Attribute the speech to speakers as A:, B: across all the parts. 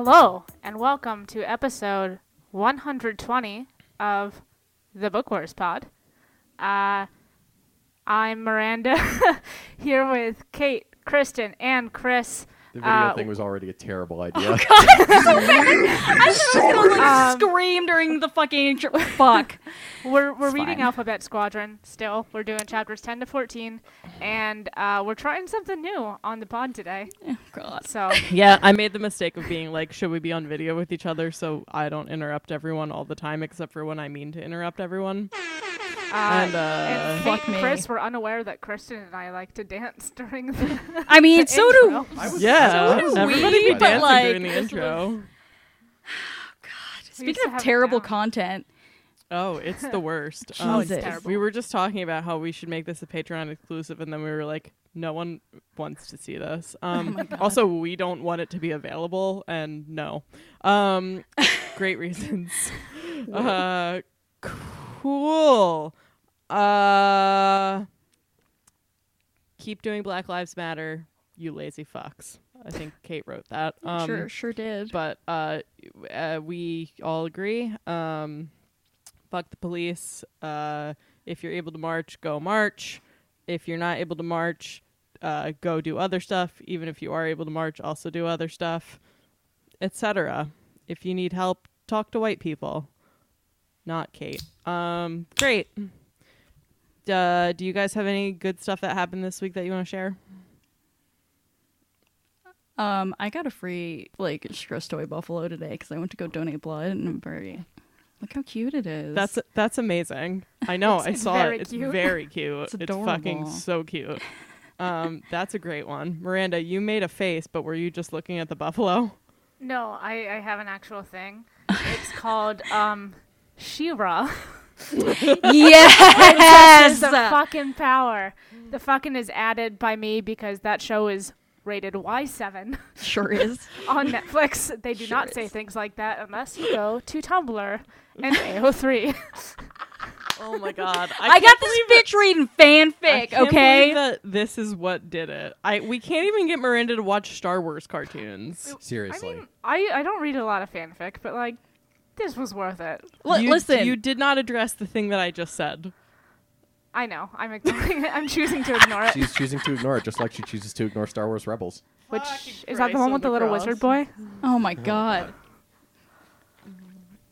A: Hello, and welcome to episode 120 of the Book Wars Pod. Uh, I'm Miranda, here with Kate, Kristen, and Chris.
B: The video
A: Uh,
B: thing was already a terrible idea.
C: I was gonna like
A: Um,
C: scream during the fucking intro. Fuck.
A: We're, we're
C: It's
A: reading
C: fine.
A: Alphabet Squadron still. We're doing chapters 10 to 14, and uh, we're trying something new on the pod today.
C: Oh, God.
A: So,
D: Yeah, I made the mistake of being like, should we be on video with each other so I don't interrupt everyone all the time, except for when I mean to interrupt everyone. And, uh,
A: and
C: Fuck
A: and
C: me.
A: Chris were unaware that Kristen and I like to dance during the,
C: I mean,
A: the
C: so do.
A: intro.
D: Yeah,
C: So do
D: everybody
C: we,
D: be
C: but,
D: dancing
C: like,
D: during the
C: this was-
D: intro.
A: We used
C: Speaking of terrible content,
D: Oh, it's the worst.
A: Oh,
C: Jesus.
A: terrible.
D: We were just talking about how we should make this a Patreon exclusive, and then we were like, no one wants to see this. Um,
C: my God.
D: also, we don't want it to be available, and no. Um, great reasons. uh, cool. Uh, keep doing Black Lives Matter, you lazy fucks. I think Kate wrote that. Um,
C: sure, sure did.
D: but uh, uh, we all agree. Um, fuck the police. Uh, if you're able to march, go march. If you're not able to march, uh, go do other stuff. Even if you are able to march, also do other stuff, etc. If you need help, talk to white people. Not Kate. Um, great. Uh, do you guys have any good stuff that happened this week that you want to share?
C: Um, I got a free like stress toy buffalo today because I went to go donate blood, and I'm very. Look how cute it is.
D: That's that's amazing. I know. I saw
A: very
D: it. It's very cute.
C: It's
D: It's, fucking so cute. Um, that's a great one. Miranda, you made a face, but were you just looking at the buffalo?
A: No, I, I have an actual thing. It's called um She-Ra.
C: yes.
A: It's a fucking power. The fucking is added by me because that show is rated Y7
C: sure is.
A: on Netflix. They do
C: Sure
A: not say things like that unless you go to Tumblr and AO3.
D: Oh my god!
C: I, got this bitch reading fanfic. Okay.
D: that this is what did it. I we can't even get Miranda to watch Star Wars cartoons.
A: I
B: Seriously.
A: mean, I, I don't read a lot of fanfic, but like, this was worth it.
C: Li-
D: you,
C: listen.
D: you did not address the thing that I just said.
A: I know. I'm ignoring it. I'm choosing to ignore it.
B: She's choosing to ignore it, just like she chooses to ignore Star Wars Rebels.
A: Which
D: Fucking
A: is that the
D: Christ
A: one with the
D: the
A: little
D: cross.
A: wizard boy?
C: Oh my oh god.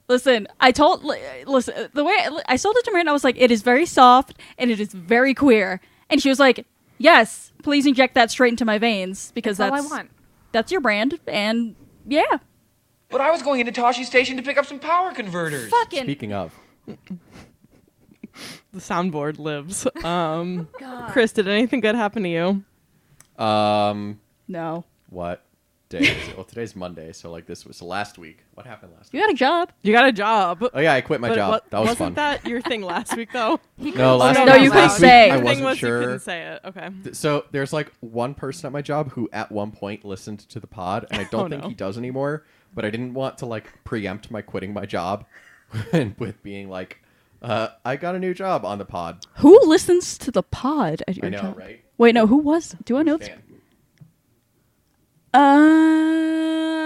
C: Listen, I told li- listen the way I sold it to Miranda. I was like, it is very soft and it is very queer, and she was like, yes, please inject that straight into my veins because
A: That's all I want.
C: that's your brand, and yeah,
E: But I was going into Tosche Station to pick up some power converters.
C: fucking
B: Speaking of,
D: The soundboard lives. Um, Chris, did anything good happen to you?
B: um,
C: no.
B: what day is it? Well, today's Monday, so like this was last week. What happened last week?
C: You
B: week?
C: got a job.
D: You got a job.
B: Oh yeah, I quit my
D: But
B: job.
D: what-
B: that was
D: wasn't
B: fun.
D: that your thing last week though?
B: no, last
A: no,
B: week-
A: no, you
B: last
A: couldn't
B: week
C: say.
B: I
D: Your thing
B: wasn't
D: was
B: sure.
D: you couldn't say it. Okay.
B: Th- So there's like one person at my job who at one point listened to the pod, and I don't
D: Oh,
B: think
D: no.
B: he does anymore. But I didn't want to like preempt my quitting my job, and with being like, uh, I got a new job on the pod.
C: Who listens to the pod at your
B: I know,
C: job?
B: right?
C: Wait, no. Who was? Do I know?
B: Fan.
C: Oh.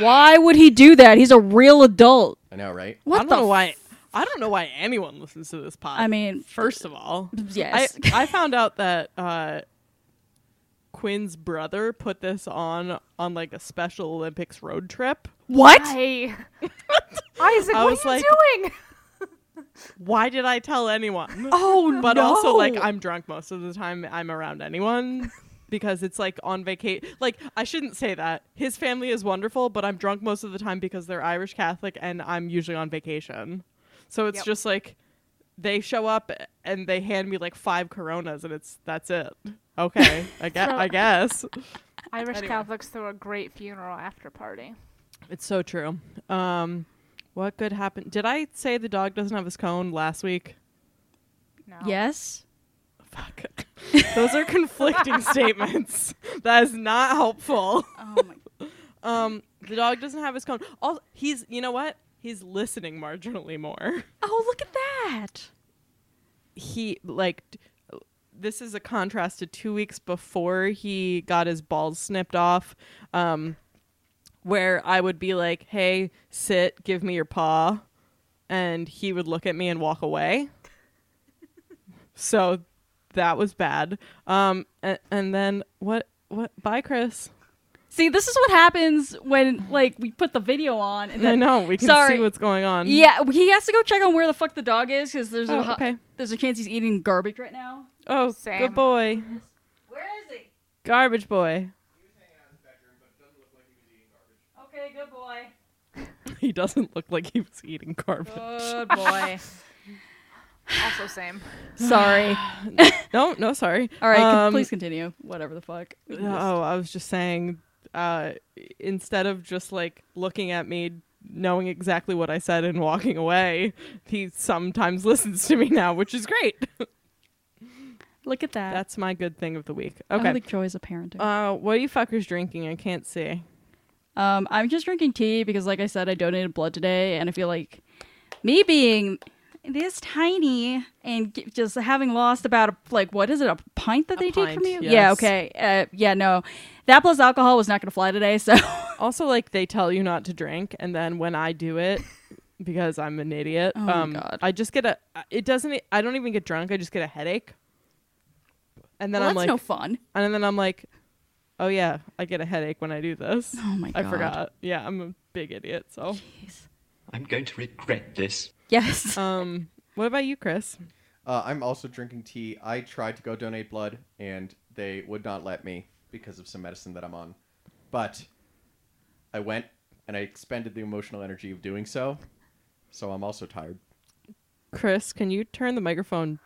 C: Why would he do that? He's a real adult.
B: I know, right?
C: What
D: I don't
C: the
D: know why. I don't know why anyone listens to this pod.
C: I mean,
D: first of all,
C: yes.
D: I I found out that uh, Quinn's brother put this on on like a Special Olympics road trip.
C: what?
A: Hey. Isaac,
D: I
A: what
D: was
A: are you
D: like-
A: doing?
D: Why did I tell anyone?
C: Oh
D: but
C: no.
D: also like I'm drunk most of the time I'm around anyone because it's like on vacation. Like I shouldn't say that. His family is wonderful, but I'm drunk most of the time because they're Irish Catholic and I'm usually on vacation. So it's
A: Yep.
D: just like they show up and they hand me like five Coronas and it's that's it. Okay, I guess.
A: So-
D: I guess
A: Irish
D: Anyway.
A: Catholics throw a great funeral after party.
D: it's so true. Um, what good happened? Did I say the dog doesn't have his cone last week?
A: No.
C: Yes.
D: Fuck. Those are conflicting statements. That is not helpful.
C: Oh my.
D: Um, the dog doesn't have his cone. Also, he's you know what? He's listening marginally more.
C: Oh, look at that.
D: He like d- this is a contrast to two weeks before he got his balls snipped off. Um, where I would be like, "Hey, sit, give me your paw," and he would look at me and walk away. so that was bad. Um, and, and then what? What? Bye, Chris.
C: See, this is what happens when like we put the video on and then, I
D: know we can
C: Sorry.
D: see what's going on.
C: yeah, he has to go check on where the fuck the dog is because there's
D: Oh,
C: a
D: okay.
C: there's a chance he's eating garbage right now.
D: Oh,
A: Same.
D: good boy,
C: Where is he?
D: garbage boy.
C: Okay, good boy.
D: he doesn't look like he was eating garbage.
C: Good boy.
A: Also same.
C: Sorry.
D: no, no, sorry.
C: All right,
D: Um,
C: please continue. Whatever the fuck.
D: Oh, I was just saying, uh, instead of just like looking at me, knowing exactly what I said and walking away, he sometimes listens to me now, which is great.
C: Look at that.
D: That's my good thing of the week.
C: I
D: Okay.
C: like joys of parenting.
D: Uh, what are you fuckers drinking? I can't see.
C: Um, I'm just drinking tea because, like I said, I donated blood today, and I feel like me being this tiny and just having lost about a, like what is it a pint that
D: A
C: they take from
D: pint,
C: you? Yeah. Okay. Uh, yeah. No, that plus alcohol was not going to fly today. So
D: Also, like they tell you not to drink, and then when I do it, because I'm an idiot,
C: Oh
D: um,
C: God.
D: I just get a. It doesn't. I don't even get drunk. I just get a headache. And then
C: well,
D: I'm like,
C: no fun.
D: and then I'm like, oh yeah, I get a headache when I do this.
C: Oh my
D: I forgot. Yeah, I'm a big idiot. So,
C: Jeez.
F: I'm going to regret this.
C: Yes.
D: um, what about you, Chris?
B: Uh, I'm also drinking tea. I tried to go donate blood, and they would not let me because of some medicine that I'm on. But I went, and I expended the emotional energy of doing so. So I'm also tired.
D: Chris, can you turn the microphone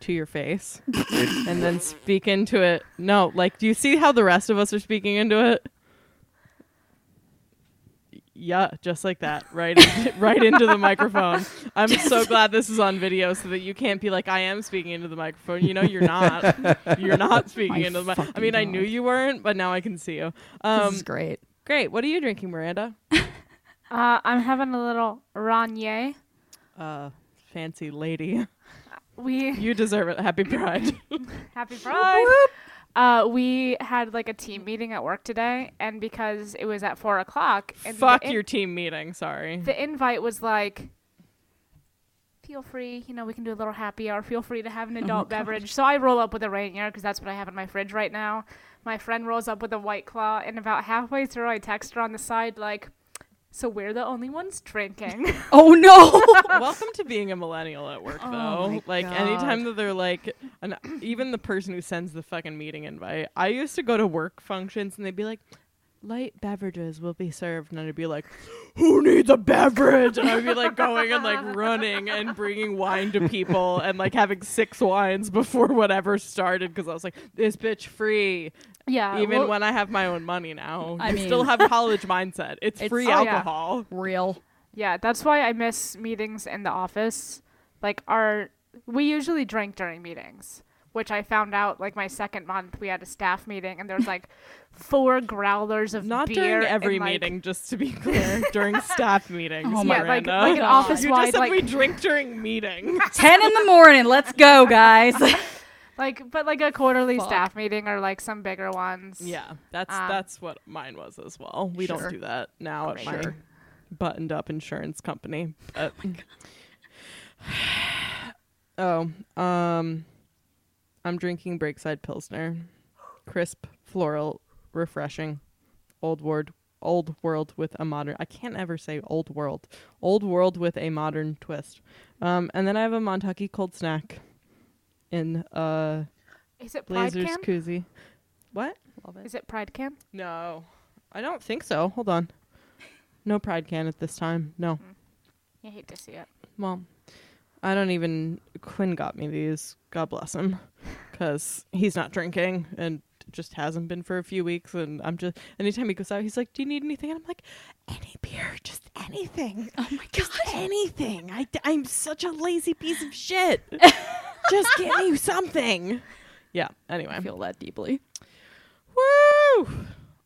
D: to your face and then speak into it? No, like, do you see how the rest of us are speaking into it? Yeah, just like that, right, into, right into the microphone. I'm so glad this is on video, so that you can't be like, I am speaking into the microphone. You know, you're not. You're not speaking
C: My
D: into the. mic. I
C: fucking
D: mean, I knew you weren't, but now I can see you.
C: this
D: Um,
C: is great.
D: great. What are you drinking, Miranda?
A: Uh, I'm having a little Rainier.
D: Uh, fancy lady.
A: We
D: You deserve it. Happy Pride.
A: happy Pride. Uh, we had like a team meeting at work today, and because it was at four o'clock, and
D: Fuck
A: in-
D: your team meeting. Sorry.
A: the invite was like, feel free, you know, we can do a little happy hour. Feel free to have an adult beverage. So I roll up with a Rainier because that's what I have in my fridge right now. My friend rolls up with a White Claw, and about halfway through, I text her on the side like, "So we're the only ones drinking."
C: Oh no.
D: Welcome to being a millennial at work,
C: Oh
D: though.
C: my
D: like anytime that they're like, and even the person who sends the fucking meeting invite. I used to go to work functions and they'd be like, "Light beverages will be served," and I'd be like, "Who needs a beverage?" And I'd be like going and like running and bringing wine to people and like having six wines before whatever started because I was like, "This bitch free."
A: Yeah,
D: even
A: well,
D: when I have my own money now,
C: I
D: I still
C: mean-
D: have college mindset. It's,
C: It's-
D: free
A: Oh, yeah.
D: alcohol.
C: Real.
A: Yeah, that's why I miss meetings in the office. Like our we usually drink during meetings, which I found out like my second month we had a staff meeting and there was like four growlers of
D: Not
A: beer
D: during every
A: and, like-
D: meeting, just to be clear. during staff meetings.
C: Oh my
A: Yeah, like- like an office
D: You
A: wide,
D: just said
A: like-
D: we drink during meetings.
C: Ten in the morning. Let's go, guys.
A: Like but like a quarterly
C: Fuck.
A: staff meeting or like some bigger ones.
D: yeah, that's
A: Um,
D: that's what mine was as well. We
C: Sure.
D: don't do that now at my
C: Sure.
D: buttoned up insurance company. But oh, um, I'm drinking Breakside Pilsner, crisp, floral, refreshing, old world, old world with a modern. I can't ever say old world, old world with a modern twist. Um, and then I have a Montucky cold snack in uh
A: Is it Pride
D: Blazers
A: Can?
D: koozie. What?
C: Love
A: Is it Pride Can?
D: No, I don't think so. Hold on. No pride can at this time. No.
A: You hate to see it.
D: Well, I don't even. Quinn got me these. God bless him, because he's not drinking and just hasn't been for a few weeks. And I'm just anytime he goes out, he's like, "Do you need anything?" And I'm like, "Any beer, just anything,
C: Oh my
D: just anything." I I'm such a lazy piece of shit. just give me something. Yeah. Anyway.
C: I feel that deeply.
D: Woo!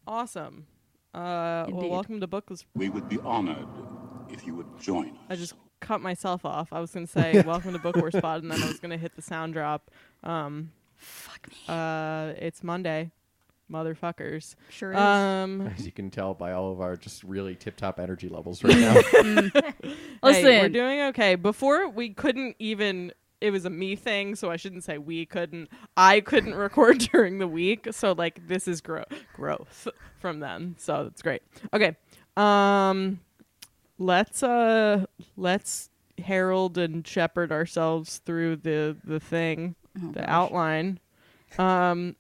D: Awesome. Uh, well,
C: Indeed.
D: welcome to Bookless.
G: We would be honored if you would join us.
D: I just cut myself off. I was gonna say welcome to Book Wars Pod, and then I was gonna hit the sound drop. Um,
C: Fuck me.
D: uh, it's Monday. motherfuckers.
C: Sure is.
D: Um,
B: As you can tell by all of our just really tip top energy levels right now.
D: hey, we're doing okay. Before we couldn't even. It was a me thing, so I shouldn't say we couldn't. I couldn't record during the week, so like this is gro- growth from then. So that's great. Okay, um, let's uh let's herald and shepherd ourselves through the the thing,
C: Oh,
D: the
C: gosh.
D: outline. Um,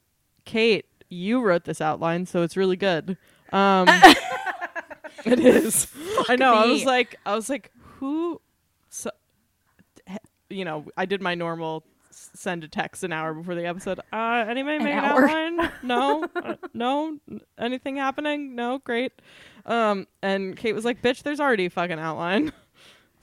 D: Kate, you wrote this outline, so it's really good. Um, it is. I know. I was like, I was like, who? So, he- you know, I did my normal send a text an hour before the episode. Uh, anybody
C: An
D: make an outline? No, uh, no, anything happening? No, great. Um, and Kate was like, "Bitch, there's already a fucking outline."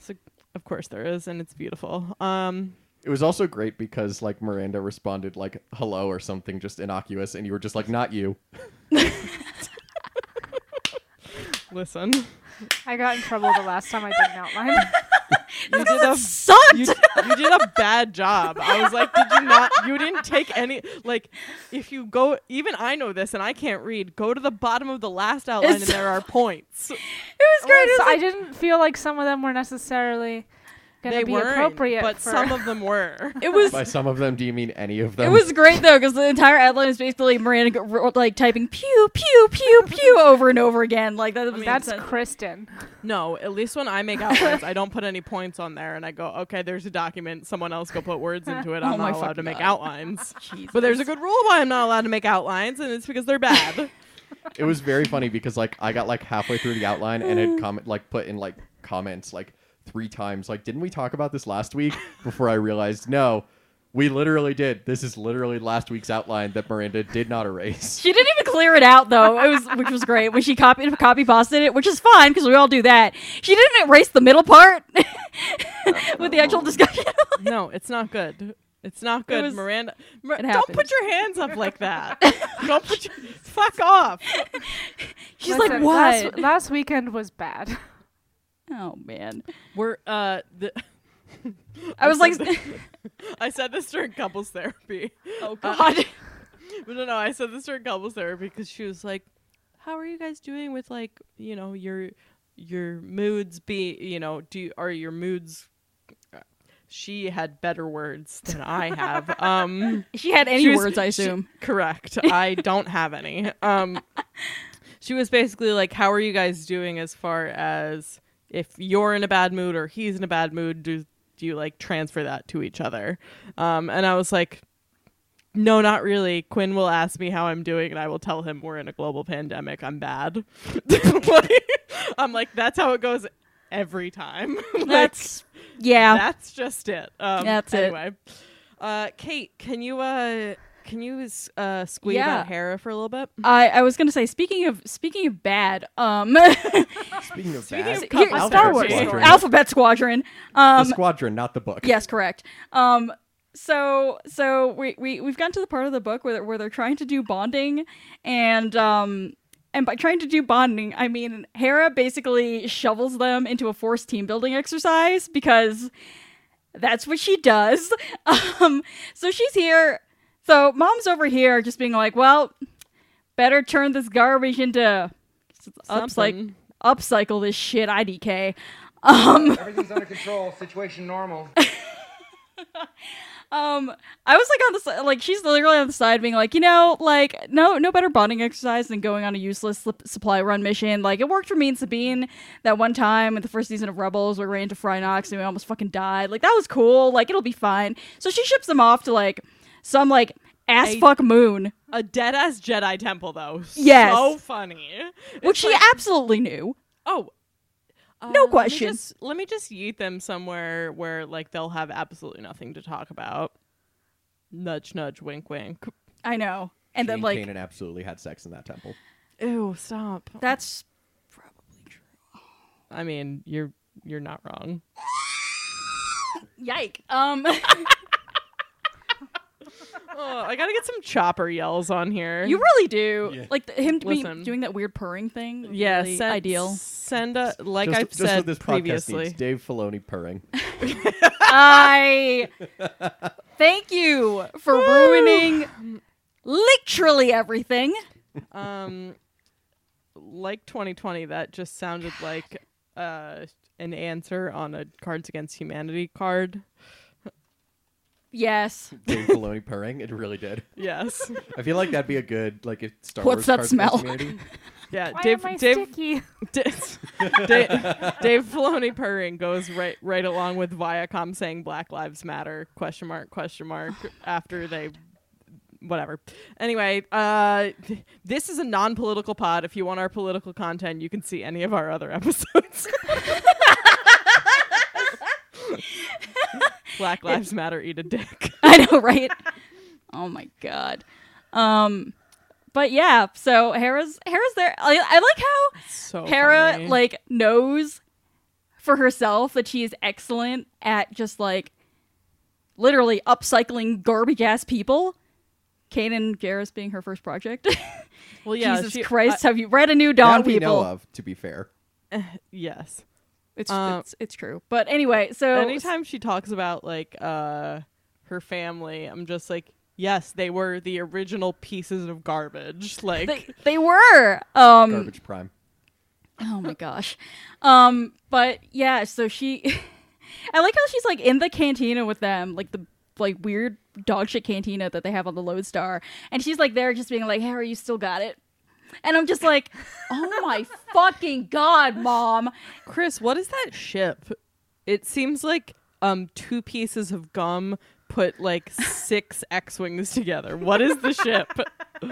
D: So, of course there is, and it's beautiful. Um,
B: it was also great because like Miranda responded like hello or something just innocuous and you were just like not you.
D: listen,
A: I got in trouble the last time I did an outline.
D: You did a
C: Sucked.
D: you, you did a bad job. I was like, did you not? You didn't take any. Like, if you go, even I know this, and I can't read. Go to the bottom of the last outline, and there are points.
C: it was great. It was
A: I didn't feel like some of them were necessarily going
D: They
A: to be
D: weren't,
A: appropriate.
D: but
A: for-
D: some of them were.
C: it was
B: By some of them, do you mean any of them?
C: It was great though because the entire outline is basically Miranda like typing pew pew pew pew over and over again. Like that. was
A: That's
C: sense.
A: Kristen.
D: No, at least when I make outlines, I don't put any points on there, and I go, okay, there's a document. Someone else go put words into it. I'm
C: Oh
D: not allowed to make
C: God.
D: outlines.
C: Jesus.
D: But there's a good rule why I'm not allowed to make outlines, and it's because they're bad.
B: it was very funny because like I got like halfway through the outline and it comment like put in like comments like three times like didn't we talk about this last week before I realized no we literally did this is literally last week's outline that Miranda did not erase
C: She didn't even clear it out though. It was which was great when she copied copy pasted it, which is fine because we all do that. She didn't erase the middle part with the actual discussion.
D: no, it's not good. It's not good,
C: was-
D: Miranda. Mir-
C: it
D: don't put your hands up like that. don't put your fuck off.
C: She's
A: Listen,
C: like, what?
A: Last, last weekend was bad.
C: Oh man.
D: We're uh. The
C: I was like,
D: this- I said this during couples therapy.
C: oh
D: Uh,
C: god.
D: But no, no, I said this during couples therapy because she was like, "How are you guys doing with like, you know, your your moods? Be you know, do you, are your moods?" She had better words than I have. Um,
C: she had any
D: she was-
C: words, I
D: she-
C: assume.
D: correct. I don't have any. Um, she was basically like, "How are you guys doing as far as if you're in a bad mood or he's in a bad mood? Do do you like transfer that to each other?" Um, and I was like, "No, not really. Quinn will ask me how I'm doing, and I will tell him we're in a global pandemic. I'm bad." Like, I'm like, "That's how it goes." Every time. Like,
C: That's yeah.
D: that's just it. Um,
C: That's it.
D: anyway. Uh, Kate, can you uh, can you s- uh, squeeze
C: Yeah.
D: about Hera for a little bit?
C: I, I was gonna say speaking of speaking of bad, um,
B: speaking of
D: Speaking
B: bad
D: of couple
B: Alphabet
A: Star Wars
B: Squadron.
C: Alphabet Squadron.
B: the
C: Um,
B: squadron not the book
C: Yes, correct. Um, so so we we we've gotten to the part of the book where they're, where they're trying to do bonding, and um, and by trying to do bonding, I mean Hera basically shovels them into a forced team building exercise because that's what she does. Um, so she's here. So mom's over here just being like, well, better turn this garbage into upcycle upcycle this shit IDK. Um.
H: Everything's under control. Situation normal.
C: Um, I was like on the side, like she's literally on the side, being like, you know, like no, no better bonding exercise than going on a useless slip- supply run mission. Like it worked for me and Sabine that one time in the first season of Rebels, where we ran into Fyrnocks and we almost fucking died. Like that was cool. Like it'll be fine. So she ships them off to like some like ass
D: A-
C: fuck moon,
D: A dead ass Jedi temple, though.
C: Yes.
D: So funny.
C: which
D: It's
C: she absolutely knew.
D: oh. Uh,
C: No
D: let me just- Let me, just, yeet them somewhere where like they'll have absolutely nothing to talk about. Nudge, nudge, wink, wink.
C: I know, and
B: She
C: then like
B: Kanan absolutely had sex in that temple
D: Ew, stop.
C: that's probably true.
D: I mean, you're you're not wrong.
C: Yike. Um.
D: Oh, I gotta get some chopper yells on here.
C: You really do.
B: Yeah.
C: Like the, him be
D: Listen.
C: doing that weird purring thing. was
D: yeah,
C: really
D: send,
C: ideal.
D: Send a like
B: just,
D: I've
B: just what
D: said
B: this podcast
D: previously.
B: needs Dave Filoni purring
C: I thank you for ruining literally everything.
D: Um, like 2020, that just sounded like uh an answer on a Cards Against Humanity card.
C: Yes.
B: Dave Filoni purring. It really did.
D: Yes.
B: I feel like that'd be a good like if Star
C: What's
B: Wars
C: that
B: Cards Against
C: smell?
B: Humanity.
D: Yeah,
A: Why
D: Dave
A: am I
D: Dave
A: sticky?
D: Dave, Dave, Dave Filoni purring goes right right along with Viacom saying Black Lives Matter question mark question mark after they whatever. Anyway, uh th- this is a non-political pod. If you want our political content, you can see any of our other episodes. Black Lives Matter, eat a dick.
C: I know, right? oh my god. Um, but yeah. So Hera's Hera's there. I, I like how
D: So
C: Hera
D: funny.
C: like knows for herself that she is excellent at just like literally upcycling garbage ass people. Kanan Jarrus being her first project.
D: well, yeah,
C: Jesus
D: she-
C: Christ, have you read a new Dawn
B: that we
C: people?
B: know of. To be fair,
D: I- yes.
C: It's,
D: Um,
C: it's it's true. But anyway, so
D: anytime she talks about like uh her family i'm just like yes they were the original pieces of garbage like
C: they they were um
B: garbage prime.
C: Oh my gosh. Um, but yeah, so she I like how she's like in the cantina with them, like the like weird dog shit cantina that they have on the Lodestar. And she's like there just being like, Harry, you still got it. And I'm just like, oh my fucking god, mom.
D: chris what is that ship it seems like um two pieces of gum put like six x-wings together what is the ship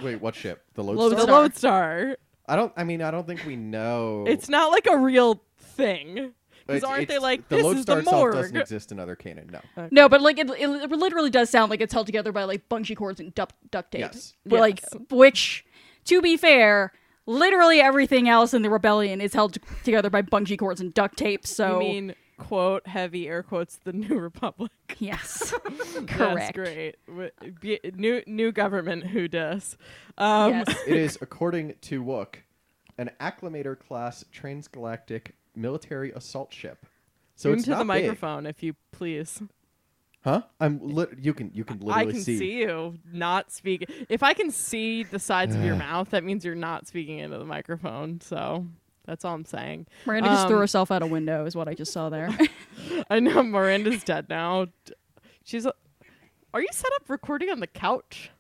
B: Wait, what ship? The
C: Lodestar.
B: Lodestar.
D: the lodestar
B: I don't. I mean, I don't think we know.
D: it's not like a real thing because aren't they like
B: the
D: this
B: Lodestar
D: is the
B: itself doesn't exist in other canon? No.
C: No, but like it, it, it literally does sound like it's held together by like bungee cords and duct, duct tape.
B: Yes.
C: But, Like which to be fair, literally everything else in the rebellion is held t- together by bungee cords and duct tape. So
D: you mean quote heavy air quotes the new republic
C: yes.
D: That's
C: Correct.
D: great. Be- New new government who does. Um,
C: yes.
B: it is, according to Wook, an acclamator class transgalactic military assault ship. So it's
D: into
B: not
D: the
B: big.
D: microphone, if you please.
B: Huh? I'm. Li- you can. You can literally see.
D: I can
B: see.
D: see. you not speak. If I can see the sides of your mouth, that means you're not speaking into the microphone. So that's all I'm saying.
C: Miranda just threw
D: Um,
C: herself out a window, is what I just saw there.
D: I know Miranda's dead now. She's. A, are you set up recording on the couch?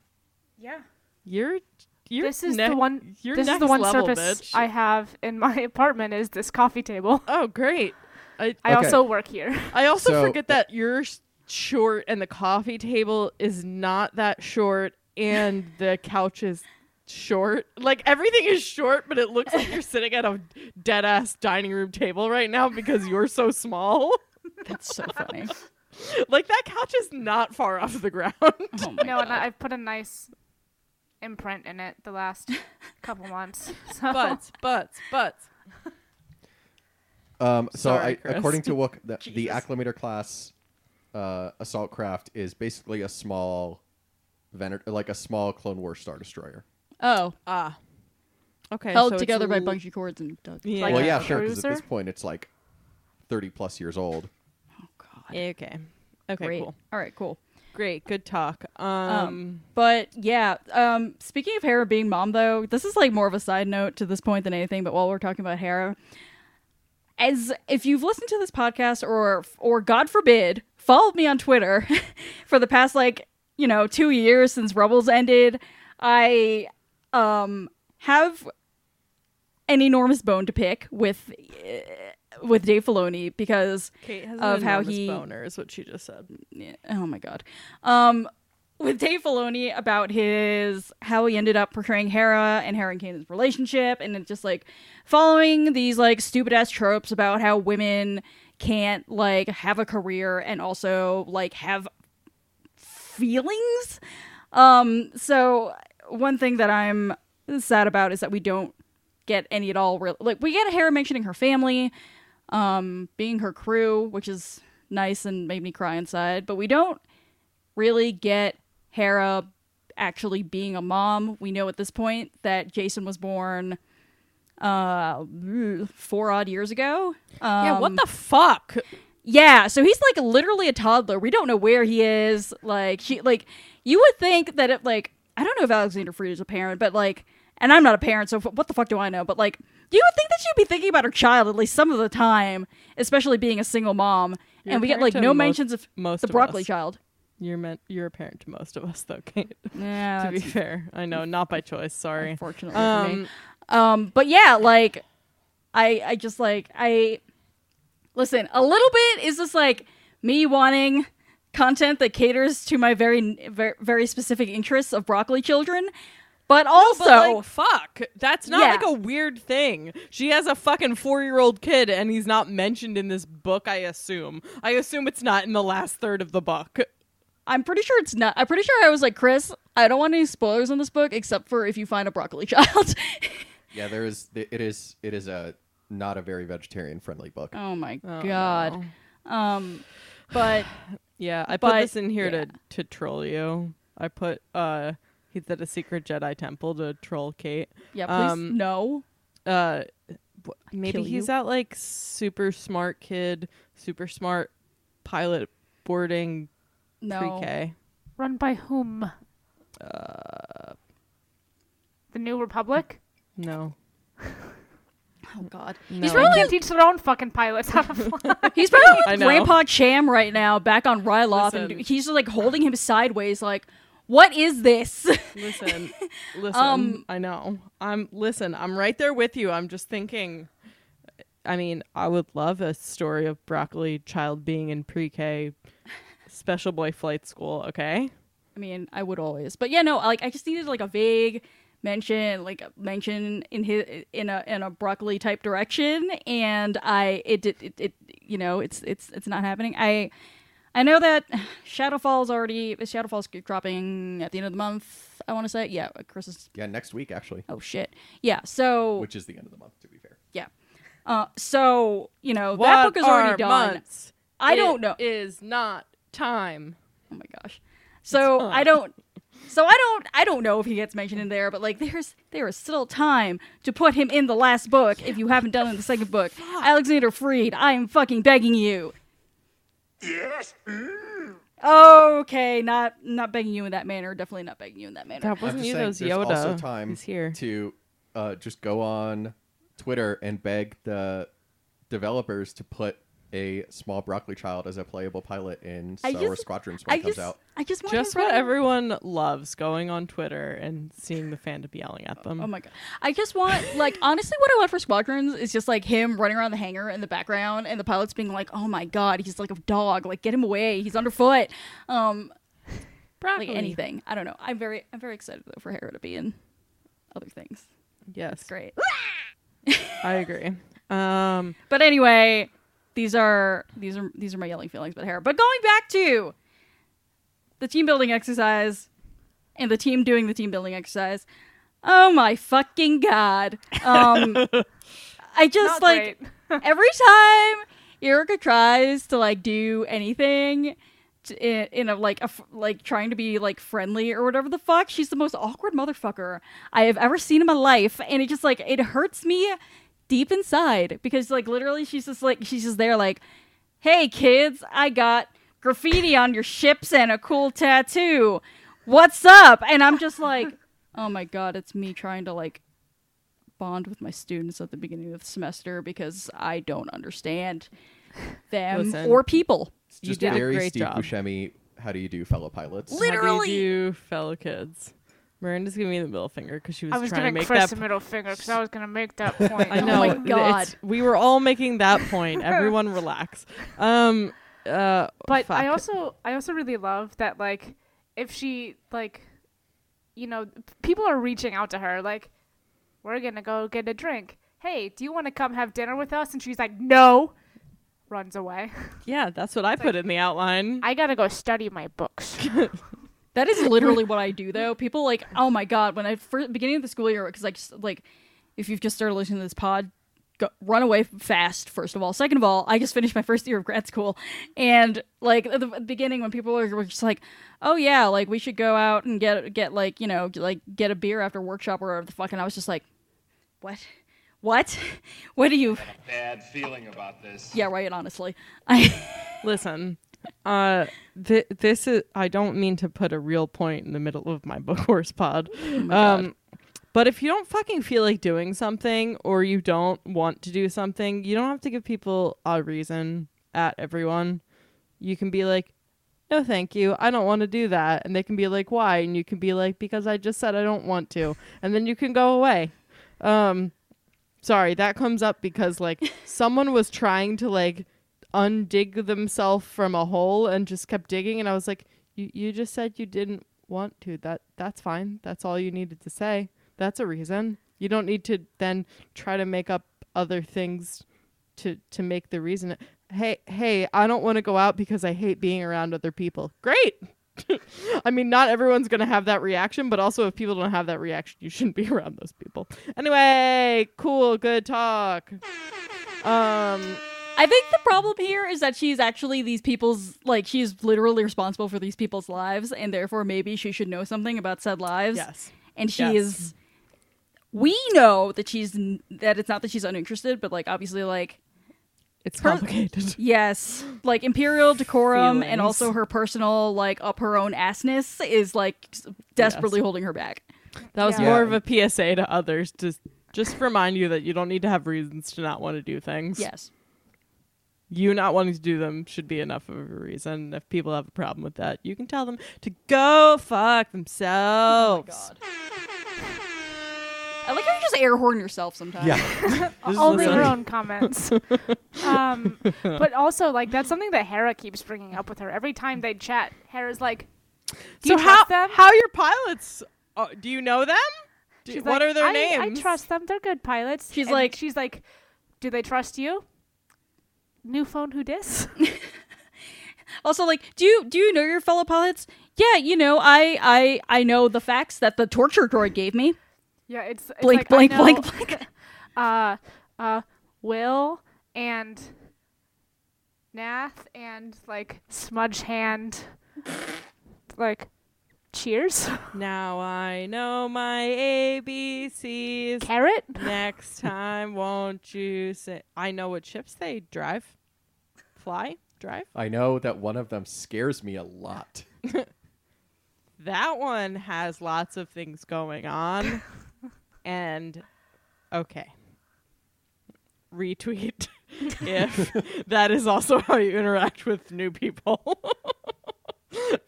A: Yeah.
D: You're. You're
A: This is
D: ne-
A: the one.
D: You're
A: this is the one
D: level,
A: surface
D: bitch.
A: I have in my apartment. Is this coffee table?
D: Oh, great. I
A: I
B: Okay.
A: also work here.
D: I also
B: So-
D: forget that you're s- short and the coffee table is not that short and the couch is short. Like everything is short, but it looks like you're sitting at a dead ass dining room table right now because you're so small.
C: That's so funny.
D: like that couch is not far off the ground.
C: Oh
A: no, and
C: God.
A: I- I've put a nice imprint in it the last couple months. So
D: butts, butts, butts.
B: Um, so,
D: Sorry,
B: I,
D: Chris.
B: according to Wook, the, the acclimator class uh, assault craft is basically a small, vener- like a small Clone War star destroyer.
C: Oh,
D: Ah. Okay.
C: held
D: so it's
C: together by
D: l-
C: bungee cords and duct
D: Yeah.
A: Like
B: well,
A: a
B: yeah, sure. Because at
A: cruiser?
B: this point, it's like thirty plus years old.
C: Oh god.
D: Okay. Okay,
C: Great.
D: cool.
C: All right, cool.
D: Great. Good talk. Um,
C: But yeah, um, speaking of Hera being mom, though, this is like more of a side note to this point than anything. But while we're talking about Hera, as if you've listened to this podcast or or God forbid followed me on Twitter for the past like you know two years since Rebels ended, I um have an enormous bone to pick with uh, with Dave Filoni because of how he-
D: boner, is what she just said.
C: yeah, oh my god. Um with Dave Filoni about his how he ended up portraying Hera and Hera and Kanan's relationship and just like following these like stupid ass tropes about how women can't like have a career and also like have feelings. Um so one thing that I'm sad about is that we don't get any at all real like we get Hera mentioning her family um being her crew, which is nice and made me cry inside, but we don't really get Hera actually being a mom. We know at this point that Jacen was born uh four odd years ago. Um,
D: yeah, what the fuck?
C: yeah, so he's like literally a toddler. We don't know where he is. Like she like you would think that it like I don't know if Alexander Freed is a parent, but like and I'm not a parent, so f- what the fuck do I know? But like, you would think that she'd be thinking about her child at least some of the time, especially being a single mom.
D: You're
C: and we get like no
D: most-
C: mentions of
D: most
C: the broccoli
D: us.
C: child.
D: You're meant. You're a parent to most of us, though, Kate.
C: Yeah,
D: to be fair, I know, not by choice. Sorry.
C: unfortunately for me.
D: Um,
C: but yeah, like I I just like I listen, a little bit is just like me wanting content that caters to my very very, very specific interests of broccoli children. But also
D: but like, fuck, that's not
C: Yeah.
D: like a weird thing. She has a fucking four-year-old kid, and he's not mentioned in this book. I assume. I assume it's not in the last third of the book.
C: I'm pretty sure it's not I'm pretty sure I was like, Chris, I don't want any spoilers in this book except for if you find a broccoli child.
B: Yeah, there is. It is. It is a not a very vegetarian friendly book.
C: oh my
D: Oh,
C: god.
D: no.
C: Um but
D: Yeah, I put
C: But-
D: this in here
C: yeah.
D: to to troll you. I put uh he's at a secret Jedi temple to troll Kate.
C: yeah, please
D: Um,
C: no.
D: Uh maybe he's
C: you.
D: that like super smart kid, super smart pilot boarding
C: No.
D: pre-K.
A: Run by whom?
D: Uh
A: The New Republic?
D: No.
C: Oh god.
D: No.
C: He's
A: They
C: probably
A: can't teach their own fucking pilots how to fly.
C: He's probably
D: I
C: with
D: know.
C: Grandpa Cham right now, back on Ryloth,
D: Listen.
C: and he's just like holding him sideways, like, "What is this?"
D: Listen, listen.
C: Um,
D: I know. I'm listen. I'm right there with you. I'm just thinking. I mean, I would love a story of broccoli child being in pre-K, special boy flight school. Okay.
C: I mean, I would always, but yeah, no, like I just needed like a vague mention, like mention in his in a in a broccoli type direction, and I it did it, it you know it's it's it's not happening. I I know that Shadowfall's already Shadowfall's dropping at the end of the month. I want to say, yeah, Chris is.
B: Yeah, next week actually,
C: Oh shit, yeah. So
B: which is the end of the month. To be fair.
C: yeah, uh, so you know
D: What
C: that book is already done.
D: months?
C: I
D: It
C: don't know.
D: Is not time.
C: Oh my gosh. So. I don't. So I don't. I don't know if he gets mentioned in there, but like, there's there is still time to put him in the last book if you haven't done it in the second book. Alexander Freed, I am fucking begging you.
G: Yes.
C: Okay, not not begging you in that manner. Definitely not begging you in that manner.
D: That wasn't you.
B: those
D: That
B: there's
D: Yoda.
B: also time
D: He's here.
B: to uh, just go on Twitter and beg the developers to put a small broccoli child as a playable pilot in Star Wars Squadrons when
C: I
B: it comes
C: just,
B: out.
C: I just want
D: Just
C: him
D: what
C: running-
D: everyone loves: going on Twitter and seeing the fandom be yelling at them.
C: Oh my god! I just want like honestly, what I want for Squadrons is just like him running around the hangar in the background, and the pilots being like, "Oh my god, he's like a dog! Like get him away! He's underfoot!" Um,
D: Broccoli.
C: like anything. I don't know. I'm very, I'm very excited though for Hera to be in other things.
D: Yes,
C: It's great.
D: I agree. Um,
C: But anyway, these are these are these are my yelling feelings about Hera. But going back to the team building exercise and the team doing the team building exercise. Oh my fucking god! Um, I just
A: Not
C: like every time Yrica tries to like do anything t- in, in a like a like trying to be like friendly or whatever the fuck, she's the most awkward motherfucker I have ever seen in my life, and it just like it hurts me deep inside because like literally she's just like she's just there like, hey kids, I got graffiti on your ships and a cool tattoo. What's up? And I'm just like, oh my god, it's me trying to like bond with my students at the beginning of the semester because I don't understand them
D: Listen.
C: or people.
B: It's
D: You
B: just
D: did a
B: very
D: great
B: Steve
D: job.
B: Buscemi. How do you do, fellow pilots?
C: Lit-
D: How
C: Literally.
D: do you do, fellow kids? Miranda's giving me the middle finger because she was,
A: I was
D: trying
A: giving
D: to make
A: Chris
D: that.
A: a middle finger because I was gonna make that point.
D: I know.
C: Oh
D: know.
C: my
D: it's-
C: God.
D: we were all making that point. Everyone relax. Um. Uh.
A: But I also I also really love that like if she like you know people are reaching out to her like we're gonna go get a drink. Hey, do you want to come have dinner with us? And she's like, no. Runs away.
D: Yeah, that's what I put in the outline.
A: I gotta go study my books.
C: That is literally what I do though. People like, oh my god, when I first beginning of the school year, because like just, like if you've just started listening to this pod, go, run away fast. First of all, second of all, I just finished my first year of grad school, and like at the beginning when people were, were just like, oh yeah, like we should go out and get get like you know like get a beer after workshop or whatever the fuck, and I was just like, what, what, what do you?
F: Got a bad feeling about this.
C: Yeah, right. Honestly, I.
D: Listen, uh, th- this is. I don't mean to put a real point in the middle of my book horse pod.
C: Oh
D: um, But if you don't fucking feel like doing something or you don't want to do something, you don't have to give people a reason at everyone. You can be like, no, thank you. I don't want to do that. And they can be like, why? And you can be like, because I just said I don't want to. And then you can go away. Um, sorry, that comes up because like someone was trying to like undig themselves from a hole and just kept digging. And I was like, you, you just said you didn't want to. That That's fine. That's all you needed to say. That's a reason. You don't need to then try to make up other things to to make the reason hey hey i don't want to go out because i hate being around other people great i mean not everyone's going to have that reaction but also if people don't have that reaction you shouldn't be around those people anyway cool good talk um
C: I think the problem here is that she's actually these people's like she's literally responsible for these people's lives, and therefore maybe she should know something about said lives.
D: yes
C: and she
D: Yes.
C: is. We know that she's that it's not that she's uninterested, but like obviously like
D: it's
C: Her-
D: complicated
C: yes, like imperial decorum and also her personal like up her own assness is like s- desperately holding her back.
D: that was
A: Yeah.
D: more of a psa to others to just remind you that you don't need to have reasons to not want to do things
C: Yes.
D: You not wanting to do them should be enough of a reason. If people have a problem with that, you can tell them to go fuck themselves.
C: I like how you just air horn yourself sometimes.
B: Yeah. This is
A: Only her own comments. um, but also, like, that's something that Hera keeps bringing up with her. Every time they chat, Hera's like, Do
D: so
A: you
D: how
A: trust them?
D: how your pilots? Uh, do you know them? Do, what
A: like,
D: are their
A: I,
D: names?
A: I trust them. They're good pilots.
C: She's
A: And
C: like-
A: she's like, do they trust you? New phone, who dis?
C: Also, like, do you do you know your fellow pilots? Yeah, you know, I I I know the facts that the torture droid gave me.
A: yeah, it's, it's
C: Blink,
A: like,
C: blink, blink,
A: know,
C: blink.
A: Uh, uh, Wyl and Nath and like Smudge Hand, like, cheers.
D: now I know my ABCs.
A: Carrot.
D: Next time, won't you say? I know what ships they drive, fly, drive.
B: I know that one of them scares me a lot.
D: That one has lots of things going on. and okay. Retweet if that is also how you interact with new people.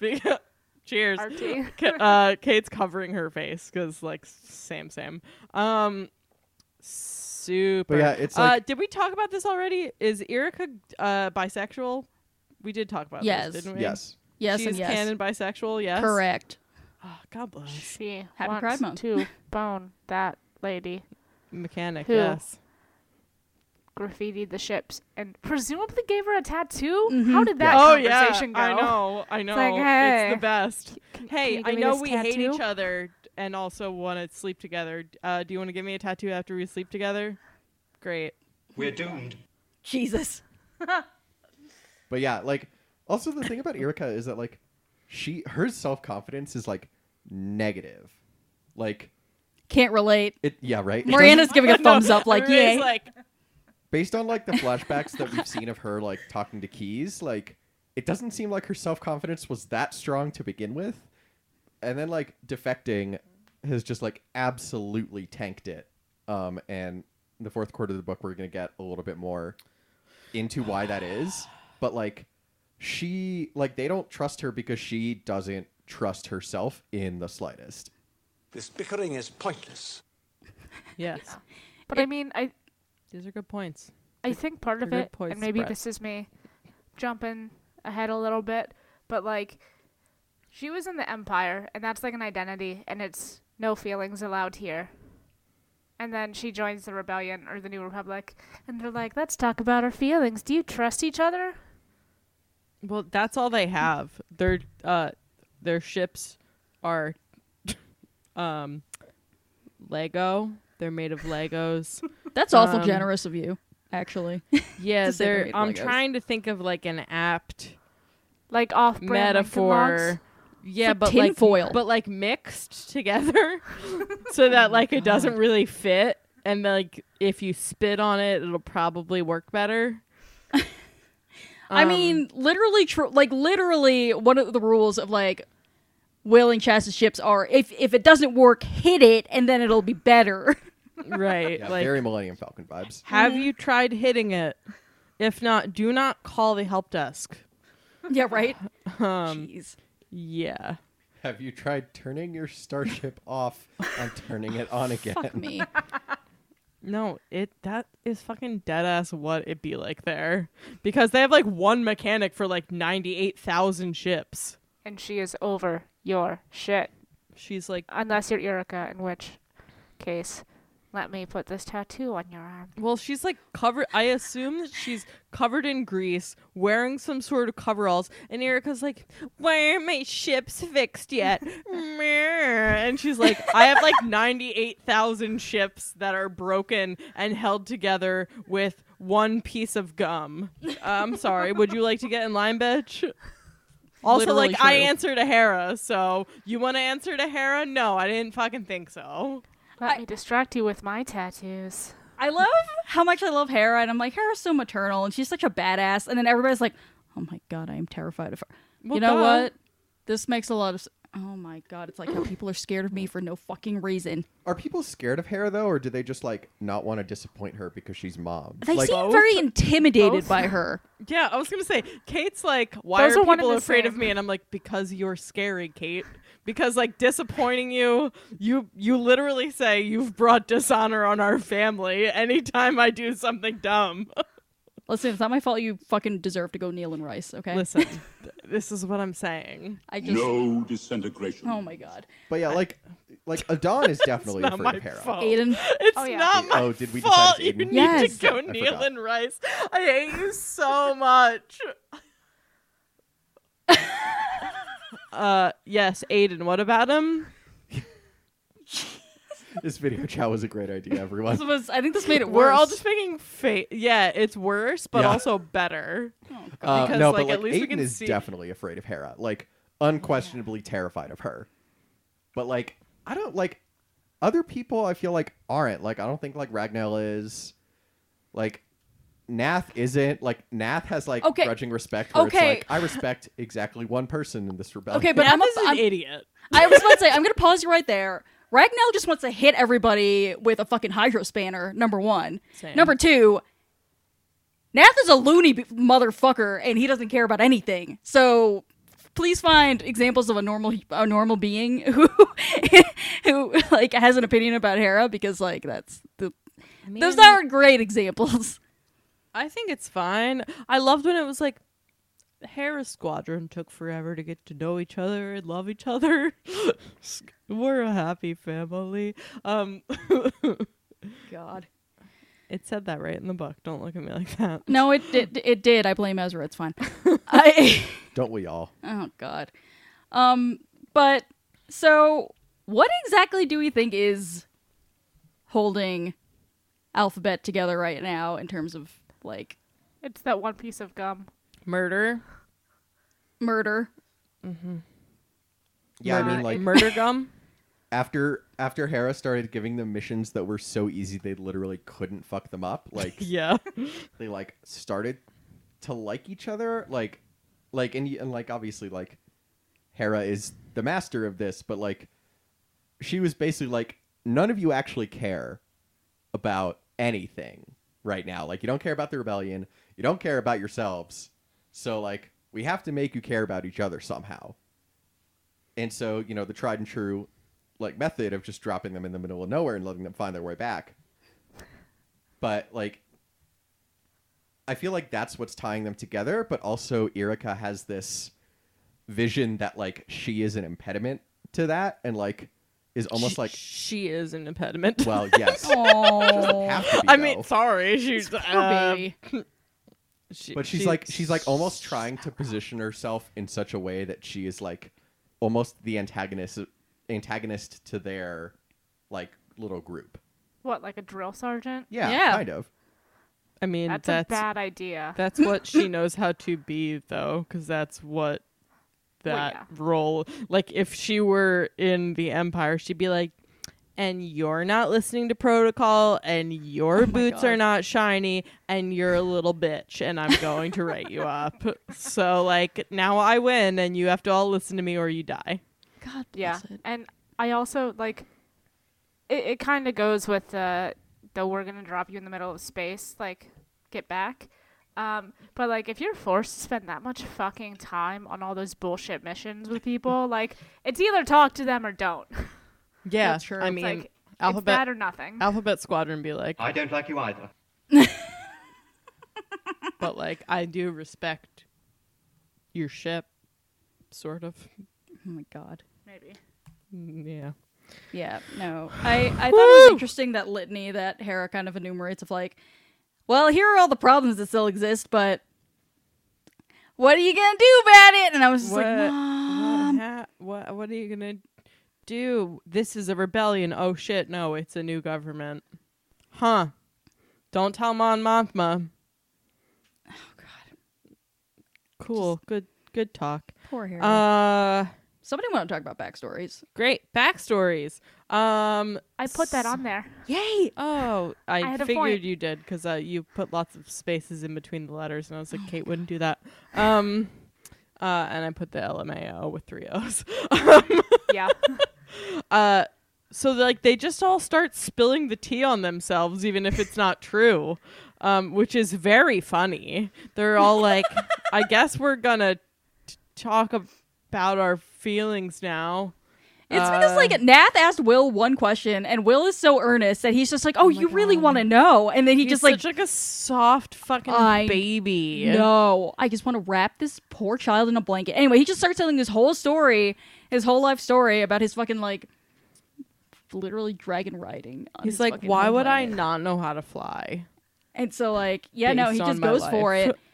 D: Because- Cheers.
A: RT.
D: Ka- uh, Kate's covering her face because, like, same, same. Um, super.
B: yeah, it's
D: uh, did we talk about this already? Is Yrica uh, bisexual? We did talk about
C: Yes.
D: this, didn't we?
B: Yes.
C: Yes,
D: She's
C: and yes.
D: canon bisexual. Yes.
C: Correct.
D: Oh, God bless.
A: She
C: Happy
A: wants
C: Pride Month.
A: to bone that lady.
D: Mechanic.
A: Who?
D: Yes.
A: Graffitied the ships and presumably gave her a tattoo.
C: Mhm.
A: How did that
D: oh yeah,
A: go?
D: I know, I know.
A: like, hey,
D: it's the best.
A: Can-
D: hey,
A: can
D: I know
A: this
D: we hate each other and also want to sleep together. Uh, do you want to give me a tattoo after we sleep together? Great.
F: We're doomed.
C: Jesus.
B: But yeah, like also the thing about Yrica is that like she her self confidence is like negative. Like
C: Can't relate.
B: it yeah, right? It
C: Miranda's giving a thumbs up, like, yeah.
D: Like,
B: based on like the flashbacks that we've seen of her like talking to Keys, like it doesn't seem like her self confidence was that strong to begin with. And then like defecting has just like absolutely tanked it. Um and in the fourth quarter of the book we're gonna get a little bit more into why that is. But like she like they don't trust her because she doesn't trust herself in the slightest.
G: This bickering is pointless.
D: yes,
A: But I mean, I
D: these are good points.
A: I think part of it,
D: points
A: and maybe
D: spread.
A: this is me jumping ahead a little bit, but like she was in the Empire, and that's like an identity, and it's no feelings allowed here. And then she joins the rebellion or the New Republic, and they're like, "Let's talk about our feelings. Do you trust each other?"
D: Well, that's all they have. Their uh, their ships are um Lego. They're made of Legos.
C: That's awful
D: Um,
C: generous of you, actually.
D: Yeah,
C: they're
D: they're.
C: made of
D: I'm
C: Legos.
D: trying to think of like an apt
A: Like off-brand
D: metaphor. Yeah, but like
C: foil,
D: but like mixed together, so that like it doesn't really fit, and like if you spit on it, it'll probably work better.
C: I
D: Um,
C: mean, literally, tr- like literally, one of the rules of like whaling chassis ships are. If if it doesn't work, hit it, and then it'll be better.
D: Right.
B: Yeah,
D: like,
B: very Millennium Falcon vibes.
D: have you tried hitting it? If not, do not call the help desk.
C: yeah, right.
D: Um,
C: Jeez.
D: yeah.
B: Have you tried turning your starship off and turning it on again?
C: Fuck me.
D: No, it that is fucking dead ass what it be like there. Because they have like one mechanic for like ninety eight thousand ships.
A: And she is over your shit.
D: She's like
A: Unless you're Yrica, in which case, let me put this tattoo on your arm.
D: well, she's like covered I assume that she's covered in grease, wearing some sort of coveralls, and Yrica's like, Why aren't my ships fixed yet? And she's like, I have like ninety eight thousand ships that are broken and held together with one piece of gum. I'm sorry, would you like to get in line, bitch? Also,
C: Literally
D: like I answer to Hera, so you want to answer to Hera? No, I didn't fucking think so.
A: Let
C: I-
A: me distract you with my tattoos.
C: I love how much I love Hera, and I'm like, Hera's so maternal, and she's such a badass. And then everybody's like, oh my god, I am terrified of her.
D: Well,
C: you know
D: duh.
C: what? This makes a lot of. Oh my god, it's like how people are scared of me for no fucking reason.
B: Are people scared of Hera though, or do they just like not want to disappoint her because she's mom?
C: They
B: like,
C: seem very intimidated
A: Both.
C: by her.
D: Yeah, I was gonna say, Kate's like, why
A: Those
D: are
A: are
D: people
A: the
D: afraid of me? And I'm like, because you're scary, Kate. Because like disappointing you, you you literally say you've brought dishonor on our family anytime I do something dumb.
C: Listen, it's not my fault. You fucking deserve to go kneel in rice. Okay.
D: Listen, th- this is what I'm saying.
C: I just.
G: No disintegration.
C: Oh my god,
B: but yeah, like, like Adon is definitely
D: not
B: afraid
D: my
B: of Hera.
D: fault.
C: Aiden.
D: It's
A: Oh, yeah.
D: not my
B: Oh, did we decide
D: fault.
B: it's
D: You
B: Aiden?
D: need
C: Yes.
D: to go
B: I
D: kneel
B: forgot.
D: in rice. I hate you so much. uh, yes, Aiden. What about him?
B: This video chat was a great idea, everyone.
C: This was. I think this made it worse.
D: We're all just making fa Yeah, it's worse, but
B: Yeah.
D: also better.
B: Uh,
D: because,
B: no,
D: like,
B: but
D: at
B: like
D: least we
B: Aiden
D: can
B: is
D: see-
B: definitely afraid of Hera, like unquestionably terrified of her. But like, I don't like other people. I feel like aren't like I don't think like Ragnell is. Like, Nath isn't. Like Nath has like
C: Okay.
B: grudging respect. Where
C: Okay.
B: it's like I respect exactly one person in this rebellion.
C: Okay, but I'm, a,
D: Nath is an
C: I'm
D: idiot.
C: I was about to say, I'm going to pause you right there. Ragnell just wants to hit everybody with a fucking hydro spanner, number one.
D: Same.
C: Number two, Nath is a loony b- motherfucker and he doesn't care about anything. So please find examples of a normal a normal being who who like has an opinion about Hera because like that's the those aren't great examples.
D: I think it's fine. I loved when it was like Harris Squadron took forever to get to know each other and love each other. We're a happy family. Um,
C: God.
D: it said that right in the book. Don't look at me like that.
C: No, it did. It did. I blame Ezra. It's fine. I.
B: don't we all?
C: Oh God. Um, but so what exactly do we think is holding Alphabet together right now in terms of like
A: It's that one piece of gum.
D: Murder.
C: murder? Mm-hmm.
B: Yeah, I
D: Murder-
B: mean like
D: murder gum.
B: after after Hera started giving them missions that were so easy they literally couldn't fuck them up. Like
D: yeah.
B: they like started to like each other like like and, y- and like obviously like Hera is the master of this but like she was basically like none of you actually care about anything right now. Like you don't care about the rebellion. You don't care about yourselves. So like we have to make you care about each other somehow. And so you know the tried and true like method of just dropping them in the middle of nowhere and letting them find their way back. But like I feel like that's what's tying them together, but also Yrica has this vision that like she is an impediment to that. And like is almost like
D: she is an impediment.
B: well, yes. Have to be,
D: I mean, sorry, she's
C: poor
D: uh, she-
B: but she's
D: she-
B: like she's like almost trying to position herself in such a way that she is like almost the antagonist antagonist to their like little group.
A: What, like a drill sergeant?
B: Yeah,
C: Yeah.
B: kind of.
D: I mean,
A: That's,
D: that's
A: a bad idea.
D: That's what she knows how to be, though, because that's what
A: Well,
D: that
A: yeah.
D: role. Like, if she were in the Empire, she'd be like, "And you're not listening to protocol, and your oh boots
C: God.
D: are not shiny, and you're a little bitch, and I'm going to write you up." So, like, now I win, and you have to all listen to me, or you die.
C: God
A: Yeah,
C: it.
A: and I also like it. It kind of goes with uh, the the we're gonna drop you in the middle of space, like get back. Um, but like if you're forced to spend that much fucking time on all those bullshit missions with people, like it's either talk to them or don't.
D: Yeah,
C: That's true.
D: I
C: It's
D: mean,
A: like it's
D: alphabet
A: that or nothing.
D: Alphabet Squadron be like,
F: I don't like you either.
D: but like I do respect your ship, sort of.
C: Oh my god.
A: Maybe.
D: Mm, Yeah.
C: Yeah, no. I, I thought it was interesting that litany that Hera kind of enumerates of like, well, here are all the problems that still exist, but what are you gonna do about it? And I was just
D: What,
C: like,
D: what,
C: Mom.
D: ha- what? What are you gonna do? This is a rebellion. Oh shit! No, it's a new government. Huh? Don't tell Mon Mothma.
C: Oh god,
D: Cool. Good. Good talk.
C: poor Hera.
D: Uh,
C: Somebody want to talk about backstories?
D: great backstories. Um.
A: I put that on there.
C: Yay!
D: Oh, I,
A: had a
D: figured you did because uh, you put lots of spaces in between the letters, and I was like, Kate wouldn't do that. Um. Uh, and I put the LMAO with three O's.
A: Yeah.
D: Uh, so like they just all start spilling the tea on themselves, even if it's not true, um, which is very funny. They're all like, "I guess we're gonna t- talk about our feelings now."
C: It's because
D: Uh,
C: like Nath asked Wyl one question, and Wyl is so earnest that he's just like, "Oh,
D: my
C: you really want to know?" And then he
D: he's
C: just like,
D: such like a soft fucking
C: I
D: baby.
C: "No, I just want to wrap this poor child in a blanket." Anyway, he just starts telling his whole story, his whole life story about his fucking like, literally dragon riding.
D: He's like, "Why would I not know how to fly?"
C: And so like, yeah, no, he just goes for it.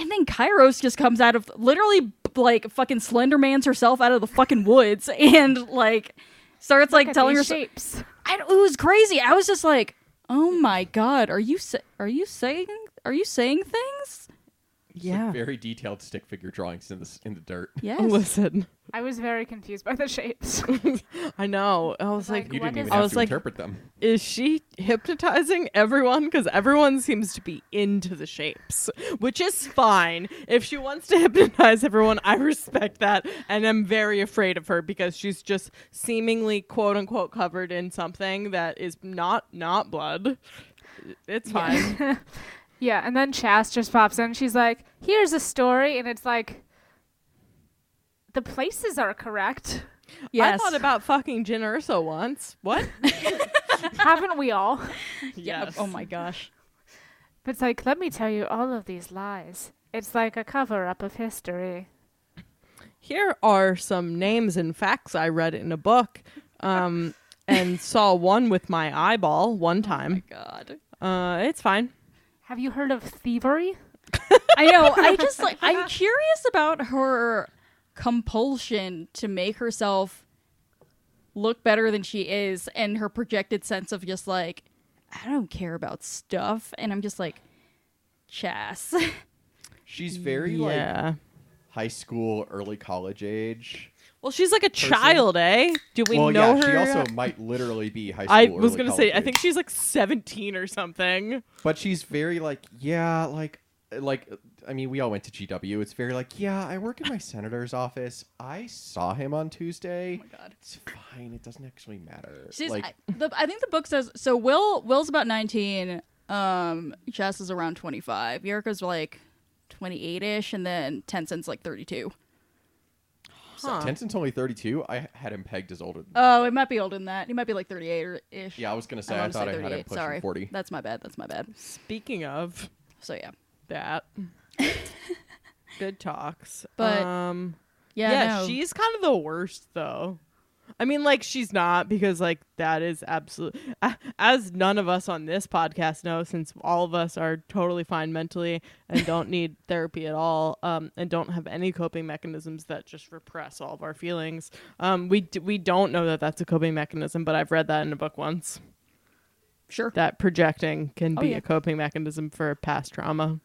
C: And then Kairos just comes out of literally like fucking Slenderman's herself out of the fucking woods and like starts like
A: Look at
C: telling her
A: shapes.
C: I, it was crazy. I was just like, "Oh my god, are you sa- are you saying are you saying things?"
B: It's
D: Yeah.
B: like very detailed stick figure drawings in the in the dirt.
C: Yes.
D: Listen,
A: I was very confused by the shapes.
D: I know. I was like,
A: Like,
B: You didn't
A: is
B: even
D: I
B: have
D: was
B: to
D: like-
B: interpret them.
D: is she hypnotizing everyone? Because everyone seems to be into the shapes, which is fine. If she wants to hypnotize everyone, I respect that, and I'm very afraid of her because she's just seemingly quote unquote covered in something that is not not blood. It's fine.
A: yeah, and then Chass just pops in. She's like, "Here's a story," and it's like, the places are correct,
C: yes.
D: I thought about fucking Jyn Erso once. What?
A: haven't we all?
C: yeah.
D: Yes.
C: Oh my gosh.
A: But it's like, let me tell you all of these lies. It's like a cover up of history.
D: Here are some names and facts I read in a book, um, and saw one with my eyeball one time.
C: Oh my God.
D: Uh, it's fine.
A: Have you heard of thievery?
C: I know. I just like I'm curious about her compulsion to make herself look better than she is and her projected sense of just like I don't care about stuff and I'm just like Chass.
B: She's very like
D: yeah.
B: high school, early college age.
D: Well, she's like a child, eh? Do we
B: well,
D: know
B: yeah,
D: her?
B: she also might literally be high school.
D: I was gonna say,
B: college
D: I think she's like seventeen or something.
B: but she's very like, yeah, like, like. I mean, we all went to GW. It's very like, yeah, I work in my senator's office. I saw him on Tuesday.
C: Oh my God.
B: It's fine. It doesn't actually matter.
C: She's
B: like,
C: I, the, I think the book says so Wyl Wyl's about 19, um Chass is around 25. Yrica's like 28ish and then Tensent's like 32.
D: Huh.
B: Tensent's only thirty-two. I had him pegged as older. Than
C: Oh, it might be older than that. He might be like 38 or ish.
B: Yeah, I was gonna say. I,
C: wanna
B: thought I had him
C: 38.
B: pushing
C: Sorry.
B: forty.
C: That's my bad. That's my bad.
D: Speaking of
C: So yeah.
D: that, good talks.
C: But-
D: um,
C: Yeah,
D: yeah,
C: no.
D: she's kind of the worst though. I mean, like she's not because like that is absolute. As none of us on this podcast know, since all of us are totally fine mentally and don't need therapy at all, um, and don't have any coping mechanisms that just repress all of our feelings. Um, we d- we don't know that that's a coping mechanism, but I've read that in a book once.
C: Sure.
D: That projecting can
C: Oh,
D: be
C: yeah.
D: a coping mechanism for past trauma.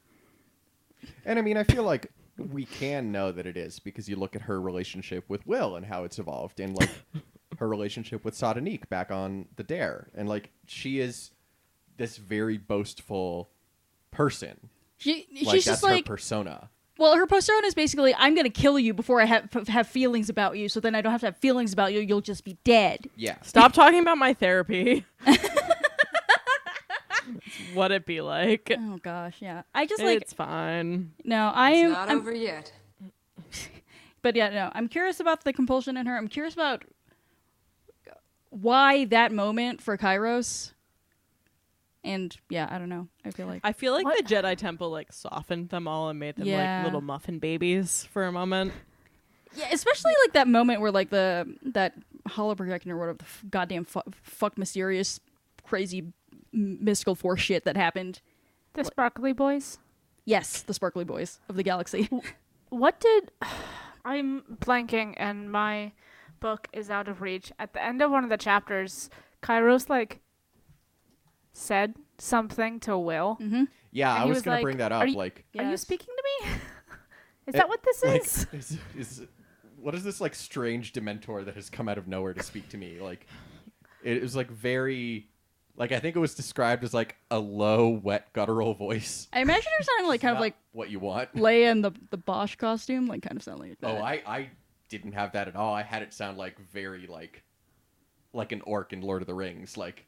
B: And I mean, I feel like we can know that it is because you look at her relationship with Wyl and how it's evolved, and like her relationship with Sadanique back on the Dare, and like she is this very boastful person.
C: She she's
B: Like that's
C: just
B: her
C: like
B: persona.
C: Well, her persona is basically, I'm gonna kill you before I have f- have feelings about you. So then I don't have to have feelings about you. You'll just be dead.
B: Yeah.
D: Stop talking about my therapy. what it be like?
C: Oh gosh, yeah. I just like
D: it's fine.
C: no. I am.
I: not
C: I'm-
I: over yet.
C: but yeah, no. I'm curious about the compulsion in her. I'm curious about why that moment for Kairos. And yeah, I don't know. I feel like
D: I feel like
A: What?
D: the Jedi Temple like softened them all and made them
C: Yeah.
D: like little muffin babies for a moment.
C: Yeah, especially like that moment where like the that holoprojection or whatever the f- goddamn fu- fuck mysterious crazy m- mystical force shit that happened.
A: The Sparkly Boys.
C: Yes, the sparkly boys of the galaxy.
A: What did I'm blanking and my book is out of reach. At the end of one of the chapters, Kairos like said something to Wyl.
C: mm-hmm.
B: Yeah, I was,
A: was
B: gonna bring that
A: "Are
B: up.
A: you-
B: like,
A: Are you speaking to me? is
B: Eh,
A: that what this
B: like,
A: is?
B: is, is what is this like strange dementor that has come out of nowhere to speak to me? Like, it was like very, like I think it was described as like a low, wet, guttural voice.
C: I imagine her sounding like kind of
B: Not
C: like
B: what you want.
C: Leia in the the Boushh costume, like kind of sounding like oh, that.
B: Oh, I I didn't have that at all. I had it sound like very like like an orc in Lord of the Rings, like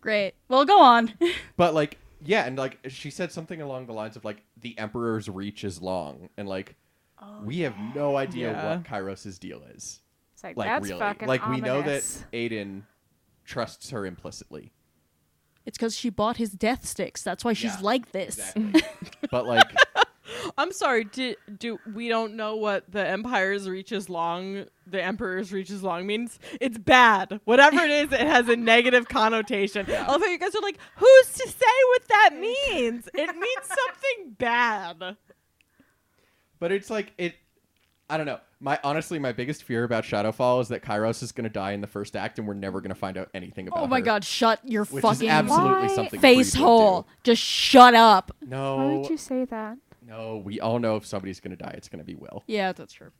C: Great. Well, go on.
B: but like yeah, and like she said something along the lines of like the emperor's reach is long and like oh, we have no idea
D: Yeah.
B: what Kairos' deal is.
A: It's like,
B: Like
A: that's
B: really.
A: fucking
B: Like we know that. Aiden trusts her implicitly.
C: it's because she bought his death sticks. That's why she's
B: Yeah,
C: like this.
B: Exactly. but like
D: I'm sorry. Do, do we don't know what the Empire's reach is long? The Emperor's reach is long means it's bad. Whatever it is, it has a negative connotation. I love how you guys are like, who's to say what that means? It means something bad.
B: but it's like it I don't know. My honestly my biggest fear about Shadowfall is that Kairos is going to die in the first act and we're never going to find out anything about
C: Oh my
B: her,
C: god, shut your
B: Which is
C: fucking
B: absolutely
A: Why?
B: something
C: face
B: Creed would
C: hole. Just shut up.
B: No.
A: Why would you say that?
B: No, we all know if somebody's going to die, it's going to be Wyl.
C: Yeah, that's true.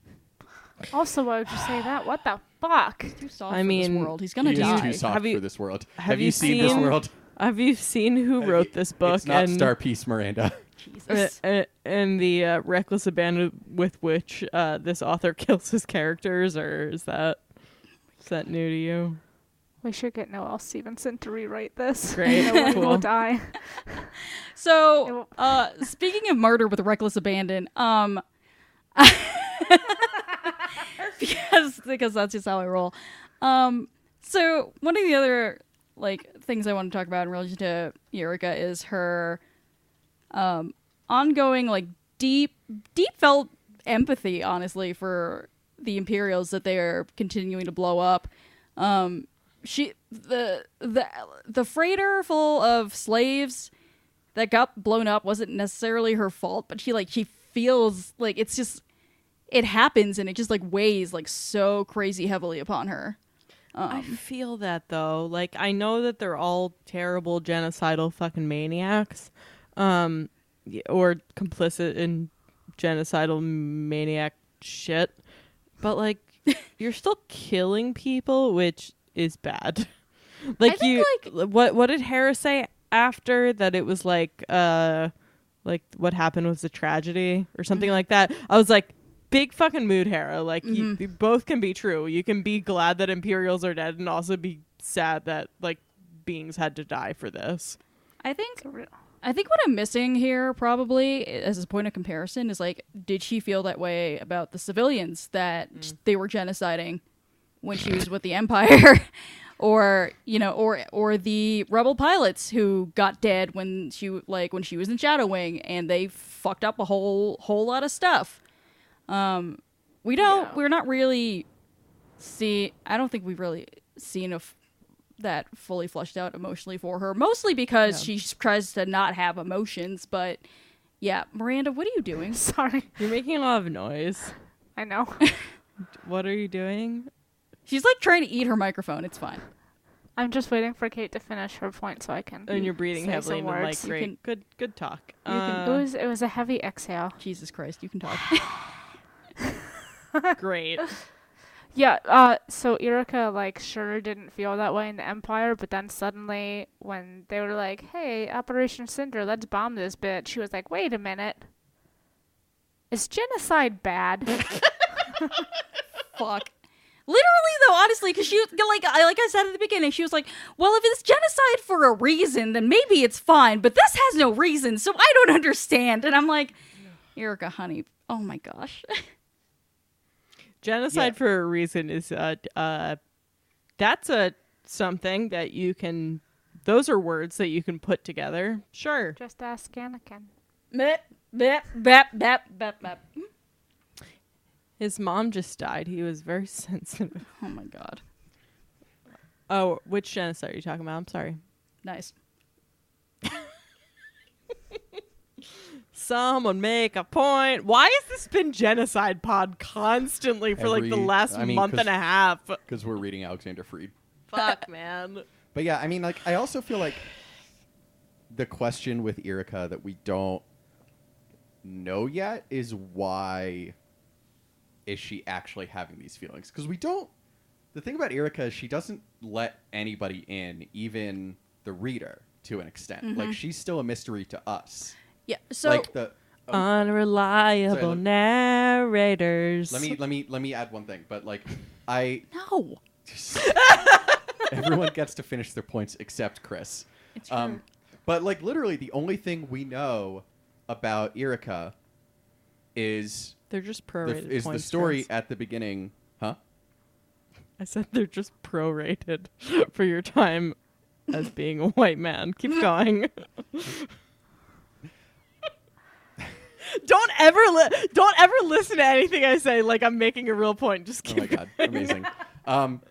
A: Also, why would you say that? What the fuck?
C: Too soft
D: I
C: for
D: mean,
C: this world. He's gonna
B: He is
C: die.
B: too soft
D: Have you-
B: for this world.
D: have
B: you
D: you
B: seen, this world?
D: Have you seen who
B: Have
D: wrote
B: you-
D: this book?
B: It's not
D: and
B: Star Peace Miranda.
D: Uh,
C: Jesus.
D: uh, and the uh, reckless abandon with which uh, this author kills his characters, or is that is that new to you?
A: We should get Noelle Stevenson to rewrite this.
D: Great,
A: no one
D: cool.
A: will die.
C: So, uh, speaking of murder with reckless abandon, um, because because that's just how I roll. Um, so one of the other like things I want to talk about in relation to Yrica is her um ongoing like deep deep felt empathy, honestly, for the Imperials that they are continuing to blow up. Um, she the the the freighter full of slaves that got blown up wasn't necessarily her fault, but she like she feels like it's just it happens and it just like weighs like so crazy heavily upon her.
D: I
C: Um,
D: feel that though. Like I know that they're all terrible genocidal fucking maniacs, um, or complicit in genocidal maniac shit. But like, you're still killing people, which is bad. like
C: think,
D: you, what what did Harris say after that? It was like, uh, like what happened was a tragedy or something like that. I was like. Big fucking mood, Hera. Like you, you both can be true. You can be glad that Imperials are dead, and also be sad that like beings had to die for this.
C: I think
A: real.
C: I think what I'm missing here probably as a point of comparison is like did she feel that way about the civilians that they were genociding when she was with the empire or you know or or the rebel pilots who got dead when she like when she was in Shadow Wing and they fucked up a whole whole lot of stuff. Um we don't
A: Yeah.
C: we're not really see I don't think we've really seen a f- that fully flushed out emotionally for her mostly because she tries to not have emotions but yeah Miranda what are you doing
A: Sorry.
D: You're making a lot of noise.
A: I know.
D: What are you doing?
C: she's like trying to eat her microphone it's fine
A: I'm just waiting for Kate to finish her point so I can.
D: And you're breathing
A: say
D: heavily
A: some
D: into the mic. Great.
C: can-
D: good. Good talk.
C: can-
A: It
D: Uh,
A: was it was a heavy exhale.
C: Jesus Christ you can talk
D: great.
A: Yeah, uh so Yrica like sure didn't feel that way in the Empire, but then suddenly when they were like, Hey, Operation Cinder, let's bomb this bitch, she was like, Wait a minute. Is genocide bad?
C: Fuck. Literally though, honestly, because she like I like I said at the beginning, she was like, "Well, if it's genocide for a reason, then maybe it's fine, but this has no reason, so I don't understand." And I'm like, Yrica, honey, oh my gosh,
D: Genocide
B: Yeah.
D: for a reason is uh uh that's a something that you can those are words that you can put together. Sure.
A: Just ask Anakin.
C: Bleh, bleh, bleh, bleh, bleh, bleh.
D: His mom just died. He was very sensitive.
C: oh my god,
D: Oh, which genocide are you talking about? I'm sorry.
C: nice.
D: Someone make a point. Why has this been genocide pod constantly for like the last
B: I mean,
D: month
B: 'cause-
D: and a half?
B: Because we're reading Alexander Freed.
D: Fuck, man.
B: But yeah, I mean, like, I also feel like the question with Yrica that we don't know yet is why is she actually having these feelings? Because we don't. The thing about Yrica is she doesn't let anybody in, even the reader, to an extent. Like, mm-hmm. she's still a mystery to us.
C: Yeah. So
B: like the. oh,
D: Unreliable
B: Sorry,
D: narrators.
B: let me let me let me add one thing, but like, I
C: no,
B: Everyone gets to finish their points except Chris.
C: It's
B: Um,
C: true.
B: but like literally, the only thing we know about Yrica is
D: They're just
B: the,
D: prorated.
B: is the story
D: Chris.
B: at the beginning, huh?
D: I said they're just prorated for your time as being a white man. Keep going. Don't ever li- don't ever listen to anything I say like I'm making a real point. Just
B: kidding.
D: Oh
B: my god, amazing. Um,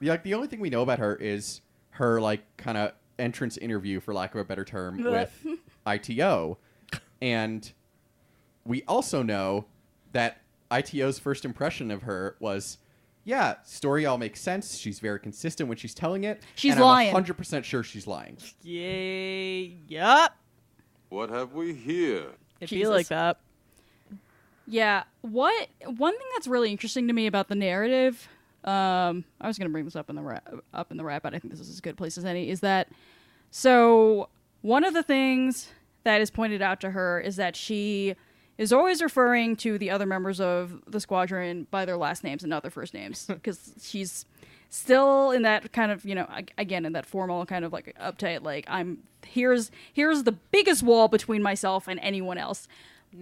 B: the, like the only thing we know about her is her like kind of entrance interview, for lack of a better term, with IT-O, and we also know that IT-O's first impression of her was. Yeah, story all makes sense. She's very consistent when she's telling it.
C: She's
B: and
C: lying.
B: I'm 100% sure she's lying.
D: Yay. Yup.
I: What have we here?
D: It
C: Jesus.
D: feel like that.
C: Yeah. What one thing that's really interesting to me about the narrative, um, I was gonna bring this up in the up in the wrap, but I think this is as good a place as any. Is that so? One of the things that is pointed out to her is that she is always referring to the other members of the squadron by their last names and not their first names because she's still in that kind of you know again in that formal kind of like uptight like i'm here's here's the biggest wall between myself and anyone else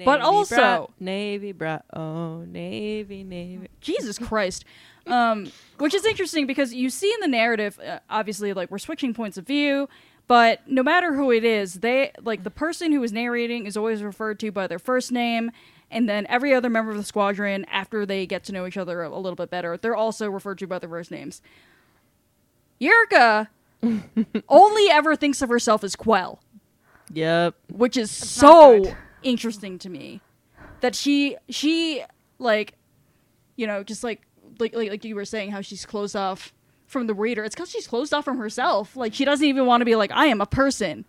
C: but also
D: brat, Navy brat. Oh, Navy, Navy.
C: Jesus Christ. Um, which is interesting because you see in the narrative, uh, obviously, like we're switching points of view, but no matter who it is, they like the person who is narrating is always referred to by their first name, and then every other member of the squadron, after they get to know each other a, a little bit better, they're also referred to by their first names. Yrica only ever thinks of herself as Quell
D: Yep.
C: which is
A: not
C: so interesting to me that she she like you know just like like like, like you were saying how she's closed off from the reader. It's because she's closed off from herself. Like she doesn't even want to be like i am a person.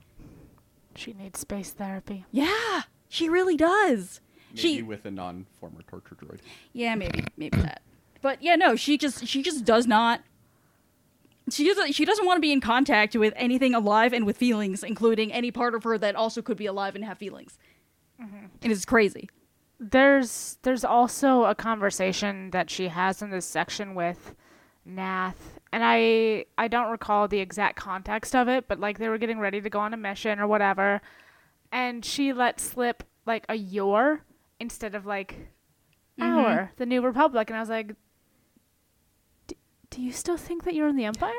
A: She needs space therapy.
C: yeah she really does.
B: Maybe
C: she
B: with a non-former torture droid.
C: yeah maybe maybe that. But yeah no she just she just does not she doesn't she doesn't want to be in contact with anything alive and with feelings including any part of her that also could be alive and have feelings. Mm-hmm. And it's crazy.
A: There's there's also a conversation that she has in this section with Nath, and I I don't recall the exact context of it, but like they were getting ready to go on a mission or whatever, and she let slip like a your instead of like our the New Republic, and I was like, "D- do you still think that you're in the Empire?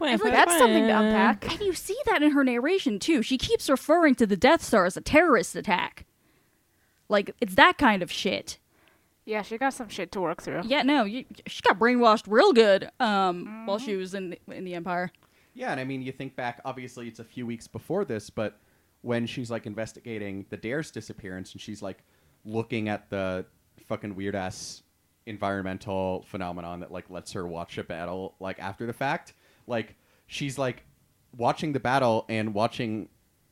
A: I feel like that's something to unpack.
C: And you see that in her narration too. She keeps referring to the Death Star as a terrorist attack. Like it's that kind of shit.
A: Yeah, she got some shit to work through.
C: Yeah, no, you, she got brainwashed real good um, while she was in the, in the Empire.
B: Yeah, and I mean, you think back. Obviously, it's a few weeks before this, but when she's like investigating the Dare's disappearance, and she's like looking at the fucking weird ass environmental phenomenon that like lets her watch a battle like after the fact. Like she's like watching the battle and watching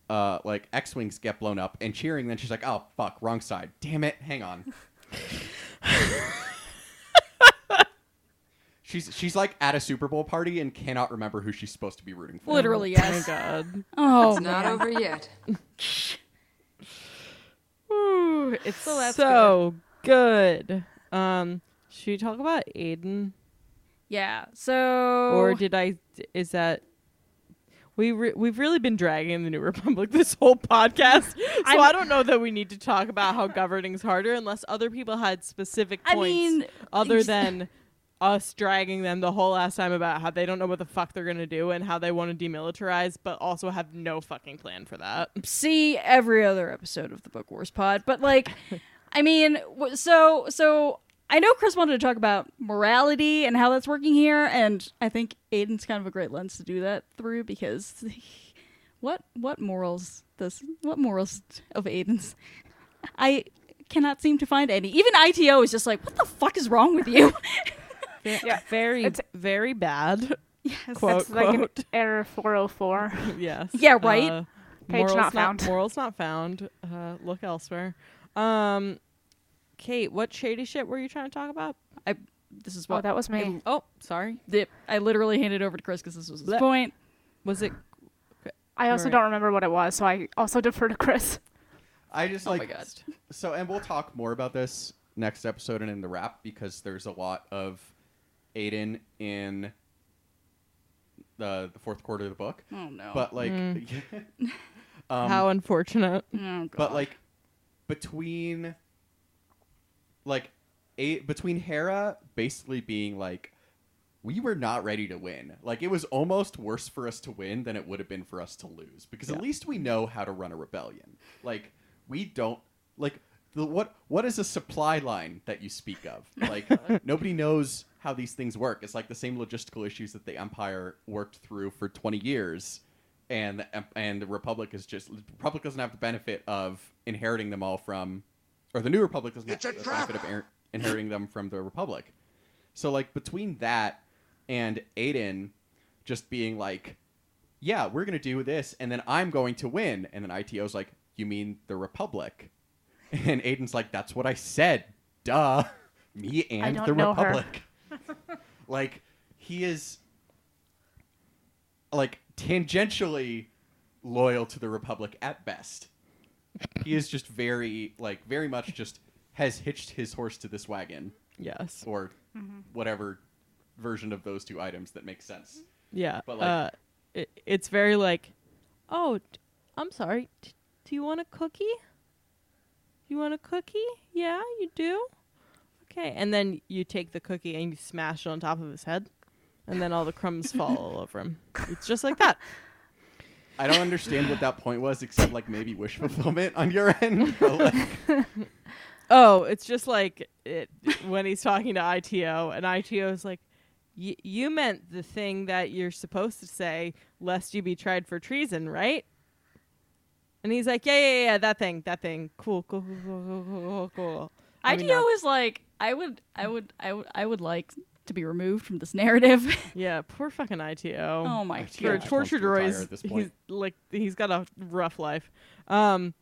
B: uh like X-wings get blown up and cheering. Then she's like, "Oh fuck, wrong side. Damn it, hang on." She's she's like at a Super Bowl party and cannot remember who she's supposed to be rooting for.
C: Literally,
D: Oh my god.
C: Oh,
H: It's not
C: man.
H: over yet.
D: Whew. It's
A: So that's
D: so good. Um, should we talk about Aiden,
C: Yeah. So
D: or did I? Is that we re- we've really been dragging the New Republic this whole podcast, so
C: I'm-
D: I don't know that we need to talk about how governing's harder unless other people had specific
C: I
D: points
C: mean,
D: other than us dragging them the whole last time about how they don't know what the fuck they're gonna do and how they want to demilitarize, but also have no fucking plan for that.
C: see every other episode of the Book Wars pod, but like, I mean, w- so so I know Chris wanted to talk about morality and how that's working here, and I think Aiden's kind of a great lens to do that through because what what morals does what morals of Aiden's I cannot seem to find any. Even IT-O is just like, what the fuck is wrong with you?
A: Yeah,
D: Very,
A: It's-
D: very bad.
C: yes.
D: Quote,
A: It's like an error 404.
D: yes.
C: Yeah, right?
D: Uh,
A: Page
D: morals
A: not found.
D: Morals not found. Uh, look elsewhere. Um, Kate, what shady shit were you trying to talk about?
C: I this is
A: Oh,
C: what
A: that was me.
D: Oh, sorry.
C: the, I literally handed over to Chris because this was his
D: Bleh.
C: point.
D: Was it?
A: I also
D: Right.
A: don't remember what it was, so I also defer to Chris.
B: I just
C: Oh my
B: like
C: God.
B: so, and we'll talk more about this next episode and in the wrap because there's a lot of Aiden in the the fourth quarter of the book.
C: Oh no.
B: But like,
D: Mm.
B: um,
D: How unfortunate.
C: oh, God.
B: but like between like a between Hera basically being like we were not ready to win. Like it was almost worse for us to win than it would have been for us to lose because at least we know how to run a rebellion. Like we don't like the what what is a supply line that you speak of? Like nobody knows how these things work. It's like the same logistical issues that the empire worked through for 20 years and the, and the republic is just the republic doesn't have the benefit of inheriting them all from or the new republic doesn't
G: It's a
B: have the
G: trap.
B: benefit of er- inheriting them from the republic. So like between that and Aiden just being like, "Yeah, we're gonna do this, and then I'm going to win," and then IT-O's like, "You mean the Republic?" And Aiden's like, "That's what I said, duh, me and the. Republic." like he is like tangentially loyal to the Republic at best. He is just very like very much just has hitched his horse to this wagon
D: Yes.
B: or whatever version of those two items that makes sense.
D: Yeah.
B: But, like-
D: uh, it, it's very like, oh, d- I'm sorry. D- do you want a cookie? You want a cookie? Yeah, you do. Okay, and then you take the cookie and you smash it on top of his head, and then all the crumbs fall all over him. It's just like that.
B: I don't understand what that point was, except like maybe wish fulfillment on your end. but, like,
D: Oh, it's just like it when he's talking to IT-O, and IT-O is like, "Y- "You meant the thing that you're supposed to say, lest you be tried for treason, right?" And he's like, "Yeah, yeah, yeah, that thing, that thing. Cool, cool, cool, cool, cool, cool, cool, cool." I mean,
C: IT-O is like, I would, I would, I would, I would like to be removed from this narrative.
D: yeah, poor fucking IT-O.
C: oh my
B: IT-O
D: for
C: god.
B: just
D: tortured
B: wants to retire
D: Roy's,
B: at this
D: he's like he's got a rough life. Um,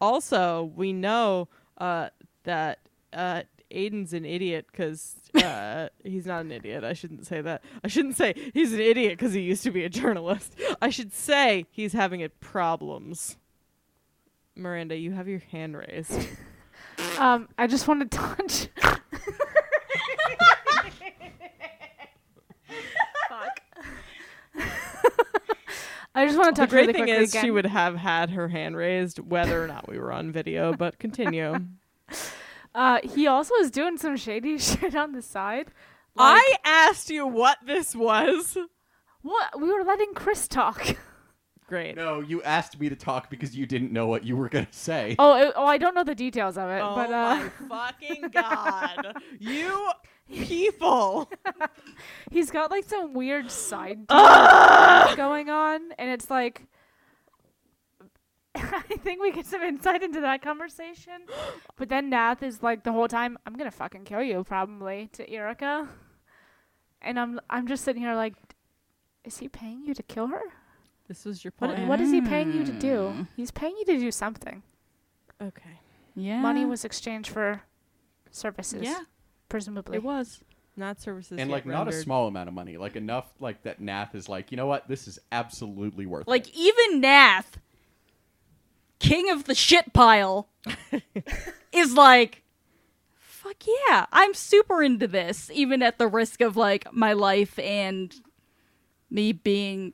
D: also, we know uh, that uh, Aiden's an idiot because uh, he's not an idiot. I shouldn't say that. I shouldn't say he's an idiot because he used to be a journalist. I should say he's having it problems. Miranda, you have your hand raised.
A: Um, I just want to touch. I just want to talk.
D: the
A: touch
D: great
A: really
D: thing
A: quickly
D: is she would have had her hand raised whether or not we were on video. But continue.
A: Uh, he also is doing some shady shit on the side.
D: I asked you what this was.
A: What? We were letting Chris talk.
D: Great.
B: no, you asked me to talk because you didn't know what you were gonna say.
A: Oh, it, oh, I don't know the details of it,
D: Oh
A: but uh,
D: my fucking god. you people.
A: he's got like some weird side going on, and it's like. I think we get some insight into that conversation, but then Nath is like the whole time, "I'm gonna fucking kill you," probably to Yrica, and I'm I'm just sitting here like, is he paying you to kill her?
D: This was your
A: What what is he paying you to do? He's paying you to do something.
D: Okay.
C: Yeah.
A: Money was exchanged for services,
C: Yeah,
A: presumably.
C: it was.
D: Not services.
B: and
D: yet
B: like not a
D: rendered.
B: small amount of money, like enough like that Nath is like, you know what, this is absolutely worth it.
C: Like
B: it.
C: even Nath, king of the shit pile, is like, fuck yeah, I'm super into this, even at the risk of like my life and me being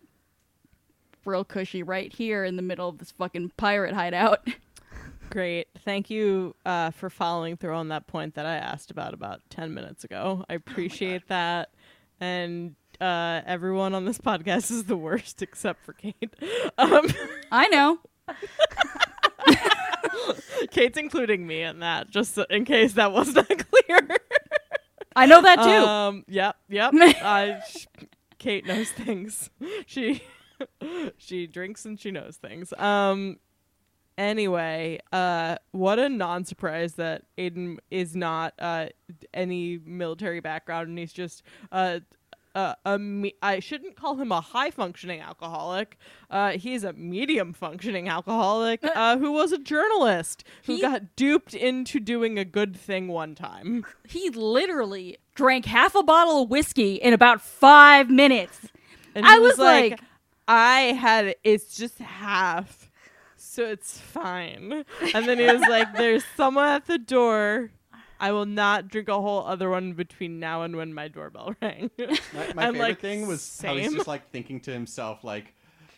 C: real cushy right here in the middle of this fucking pirate hideout.
D: Great. Thank you uh, for following through on that point that I asked about about 10 minutes ago. I appreciate that. And uh, everyone on this podcast is the worst except for Kate. Um,
C: I know.
D: Kate's including me in that, just so- in case that was not clear.
C: I know that too.
D: Um, yep, yep. I, sh- Kate knows things. She she drinks and she knows things. Um. Anyway, uh, what a non-surprise that Aiden is not uh any military background and he's just uh. Uh, a me- I shouldn't call him a high functioning alcoholic. Uh, he's a medium functioning alcoholic uh, who was a journalist who
C: He-
D: got duped into doing a good thing one time.
C: he literally drank half a bottle of whiskey in about five minutes.
D: And
C: I
D: he
C: was like-
D: I had it's just half, so it's fine. And then he was like, "There's someone at the door. I will not drink a whole other one between now and when my doorbell rang."
B: My, my favorite
D: like,
B: thing was how he's
D: "Same."
B: just like thinking to himself, like,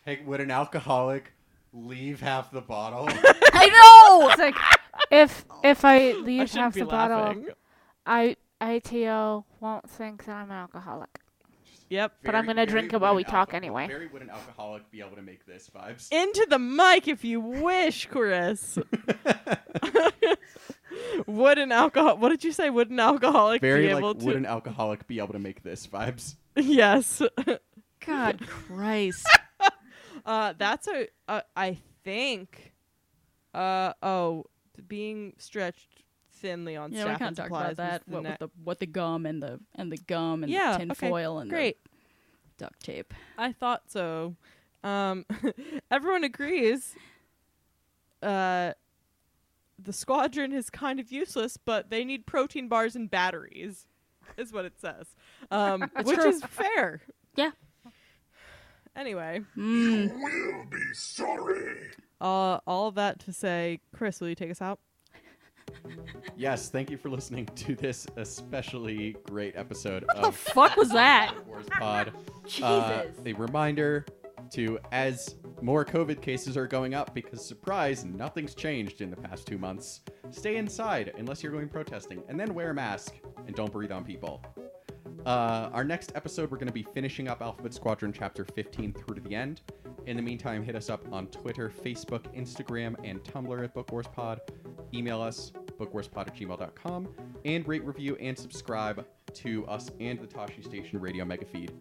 B: "Hey, would an alcoholic leave half the bottle?"
C: I know.
A: It's like if if I
D: I
A: leave
D: shouldn't
A: half
D: be
A: the bottle. I IT-O won't think that I'm an alcoholic.
D: Yep.
A: But I'm gonna drink it while we talk
B: alco-
A: anyway.
B: Very would an alcoholic be able to make this vibes?
D: Into the mic if you wish, Chris. would an alcohol? What did you say? Would an alcoholic
B: Very
D: be
B: like
D: able to?
B: would an alcoholic be able to make this vibes?
D: yes.
C: God Christ.
D: Uh, that's a. Uh, I think. Uh oh, being stretched thinly on
C: Yeah, we
D: staff
C: kind
D: and
C: of talked
D: supplies
C: about that.
D: was
C: What
D: ne-
C: with the what the gum and the and the gum and
D: Yeah,
C: the tin
D: okay,
C: foil and
D: great.
C: the duct tape.
D: I thought so. Um, everyone agrees. Uh, the squadron is kind of useless, but they need protein bars and batteries, is what it says. Um, which
C: true.
D: is fair.
C: Yeah.
D: Anyway,
C: Mm.
G: Will be sorry.
D: uh, all that to say, Chris, will you take us out?
B: Yes, thank you for listening to this especially great episode
C: What the fuck was that?
B: Wars Pod.
C: Jesus.
B: Uh, a reminder to as more COVID cases are going up, because surprise, nothing's changed in the past two months. Stay inside unless you're going protesting, and then wear a mask and don't breathe on people. Uh, our next episode, we're going to be finishing up Alphabet Squadron Chapter 15 through to the end. In the meantime, hit us up on Twitter, Facebook, Instagram, and Tumblr at BookWarsPod. Email us, bookwarspod at gmail.com, and rate, review, and subscribe to us and the Tosche Station radio mega feed.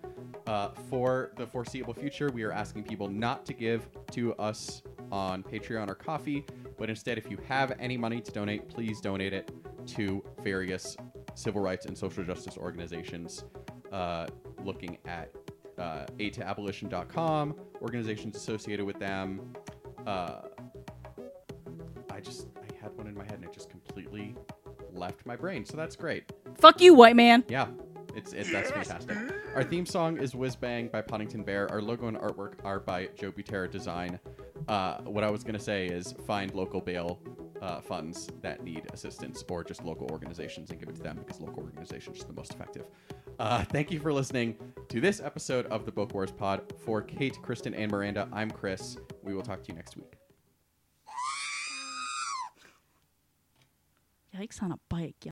B: Uh, for the foreseeable future, we are asking people not to give to us on Patreon or Ko-fi, but instead, if you have any money to donate, please donate it to various civil rights and social justice organizations uh, looking at uh, aid to abolition.com, organizations associated with them. Uh, I just, I had one in my head and it just completely left my brain. So that's great.
C: Fuck you, white man.
B: Yeah, it's, it's that's fantastic. Our theme song is Whiz Bang by Poddington Bear. Our logo and artwork are by Joe Butera Design. Uh, what I was gonna say is find local bail uh, funds that need assistance, or just local organizations and give it to them because local organizations are the most effective. Uh, thank you for listening to this episode of the Book Wars Pod. For Kate, Kristen, and Miranda, I'm Chris. We will talk to you next week.
C: Yikes on a bike.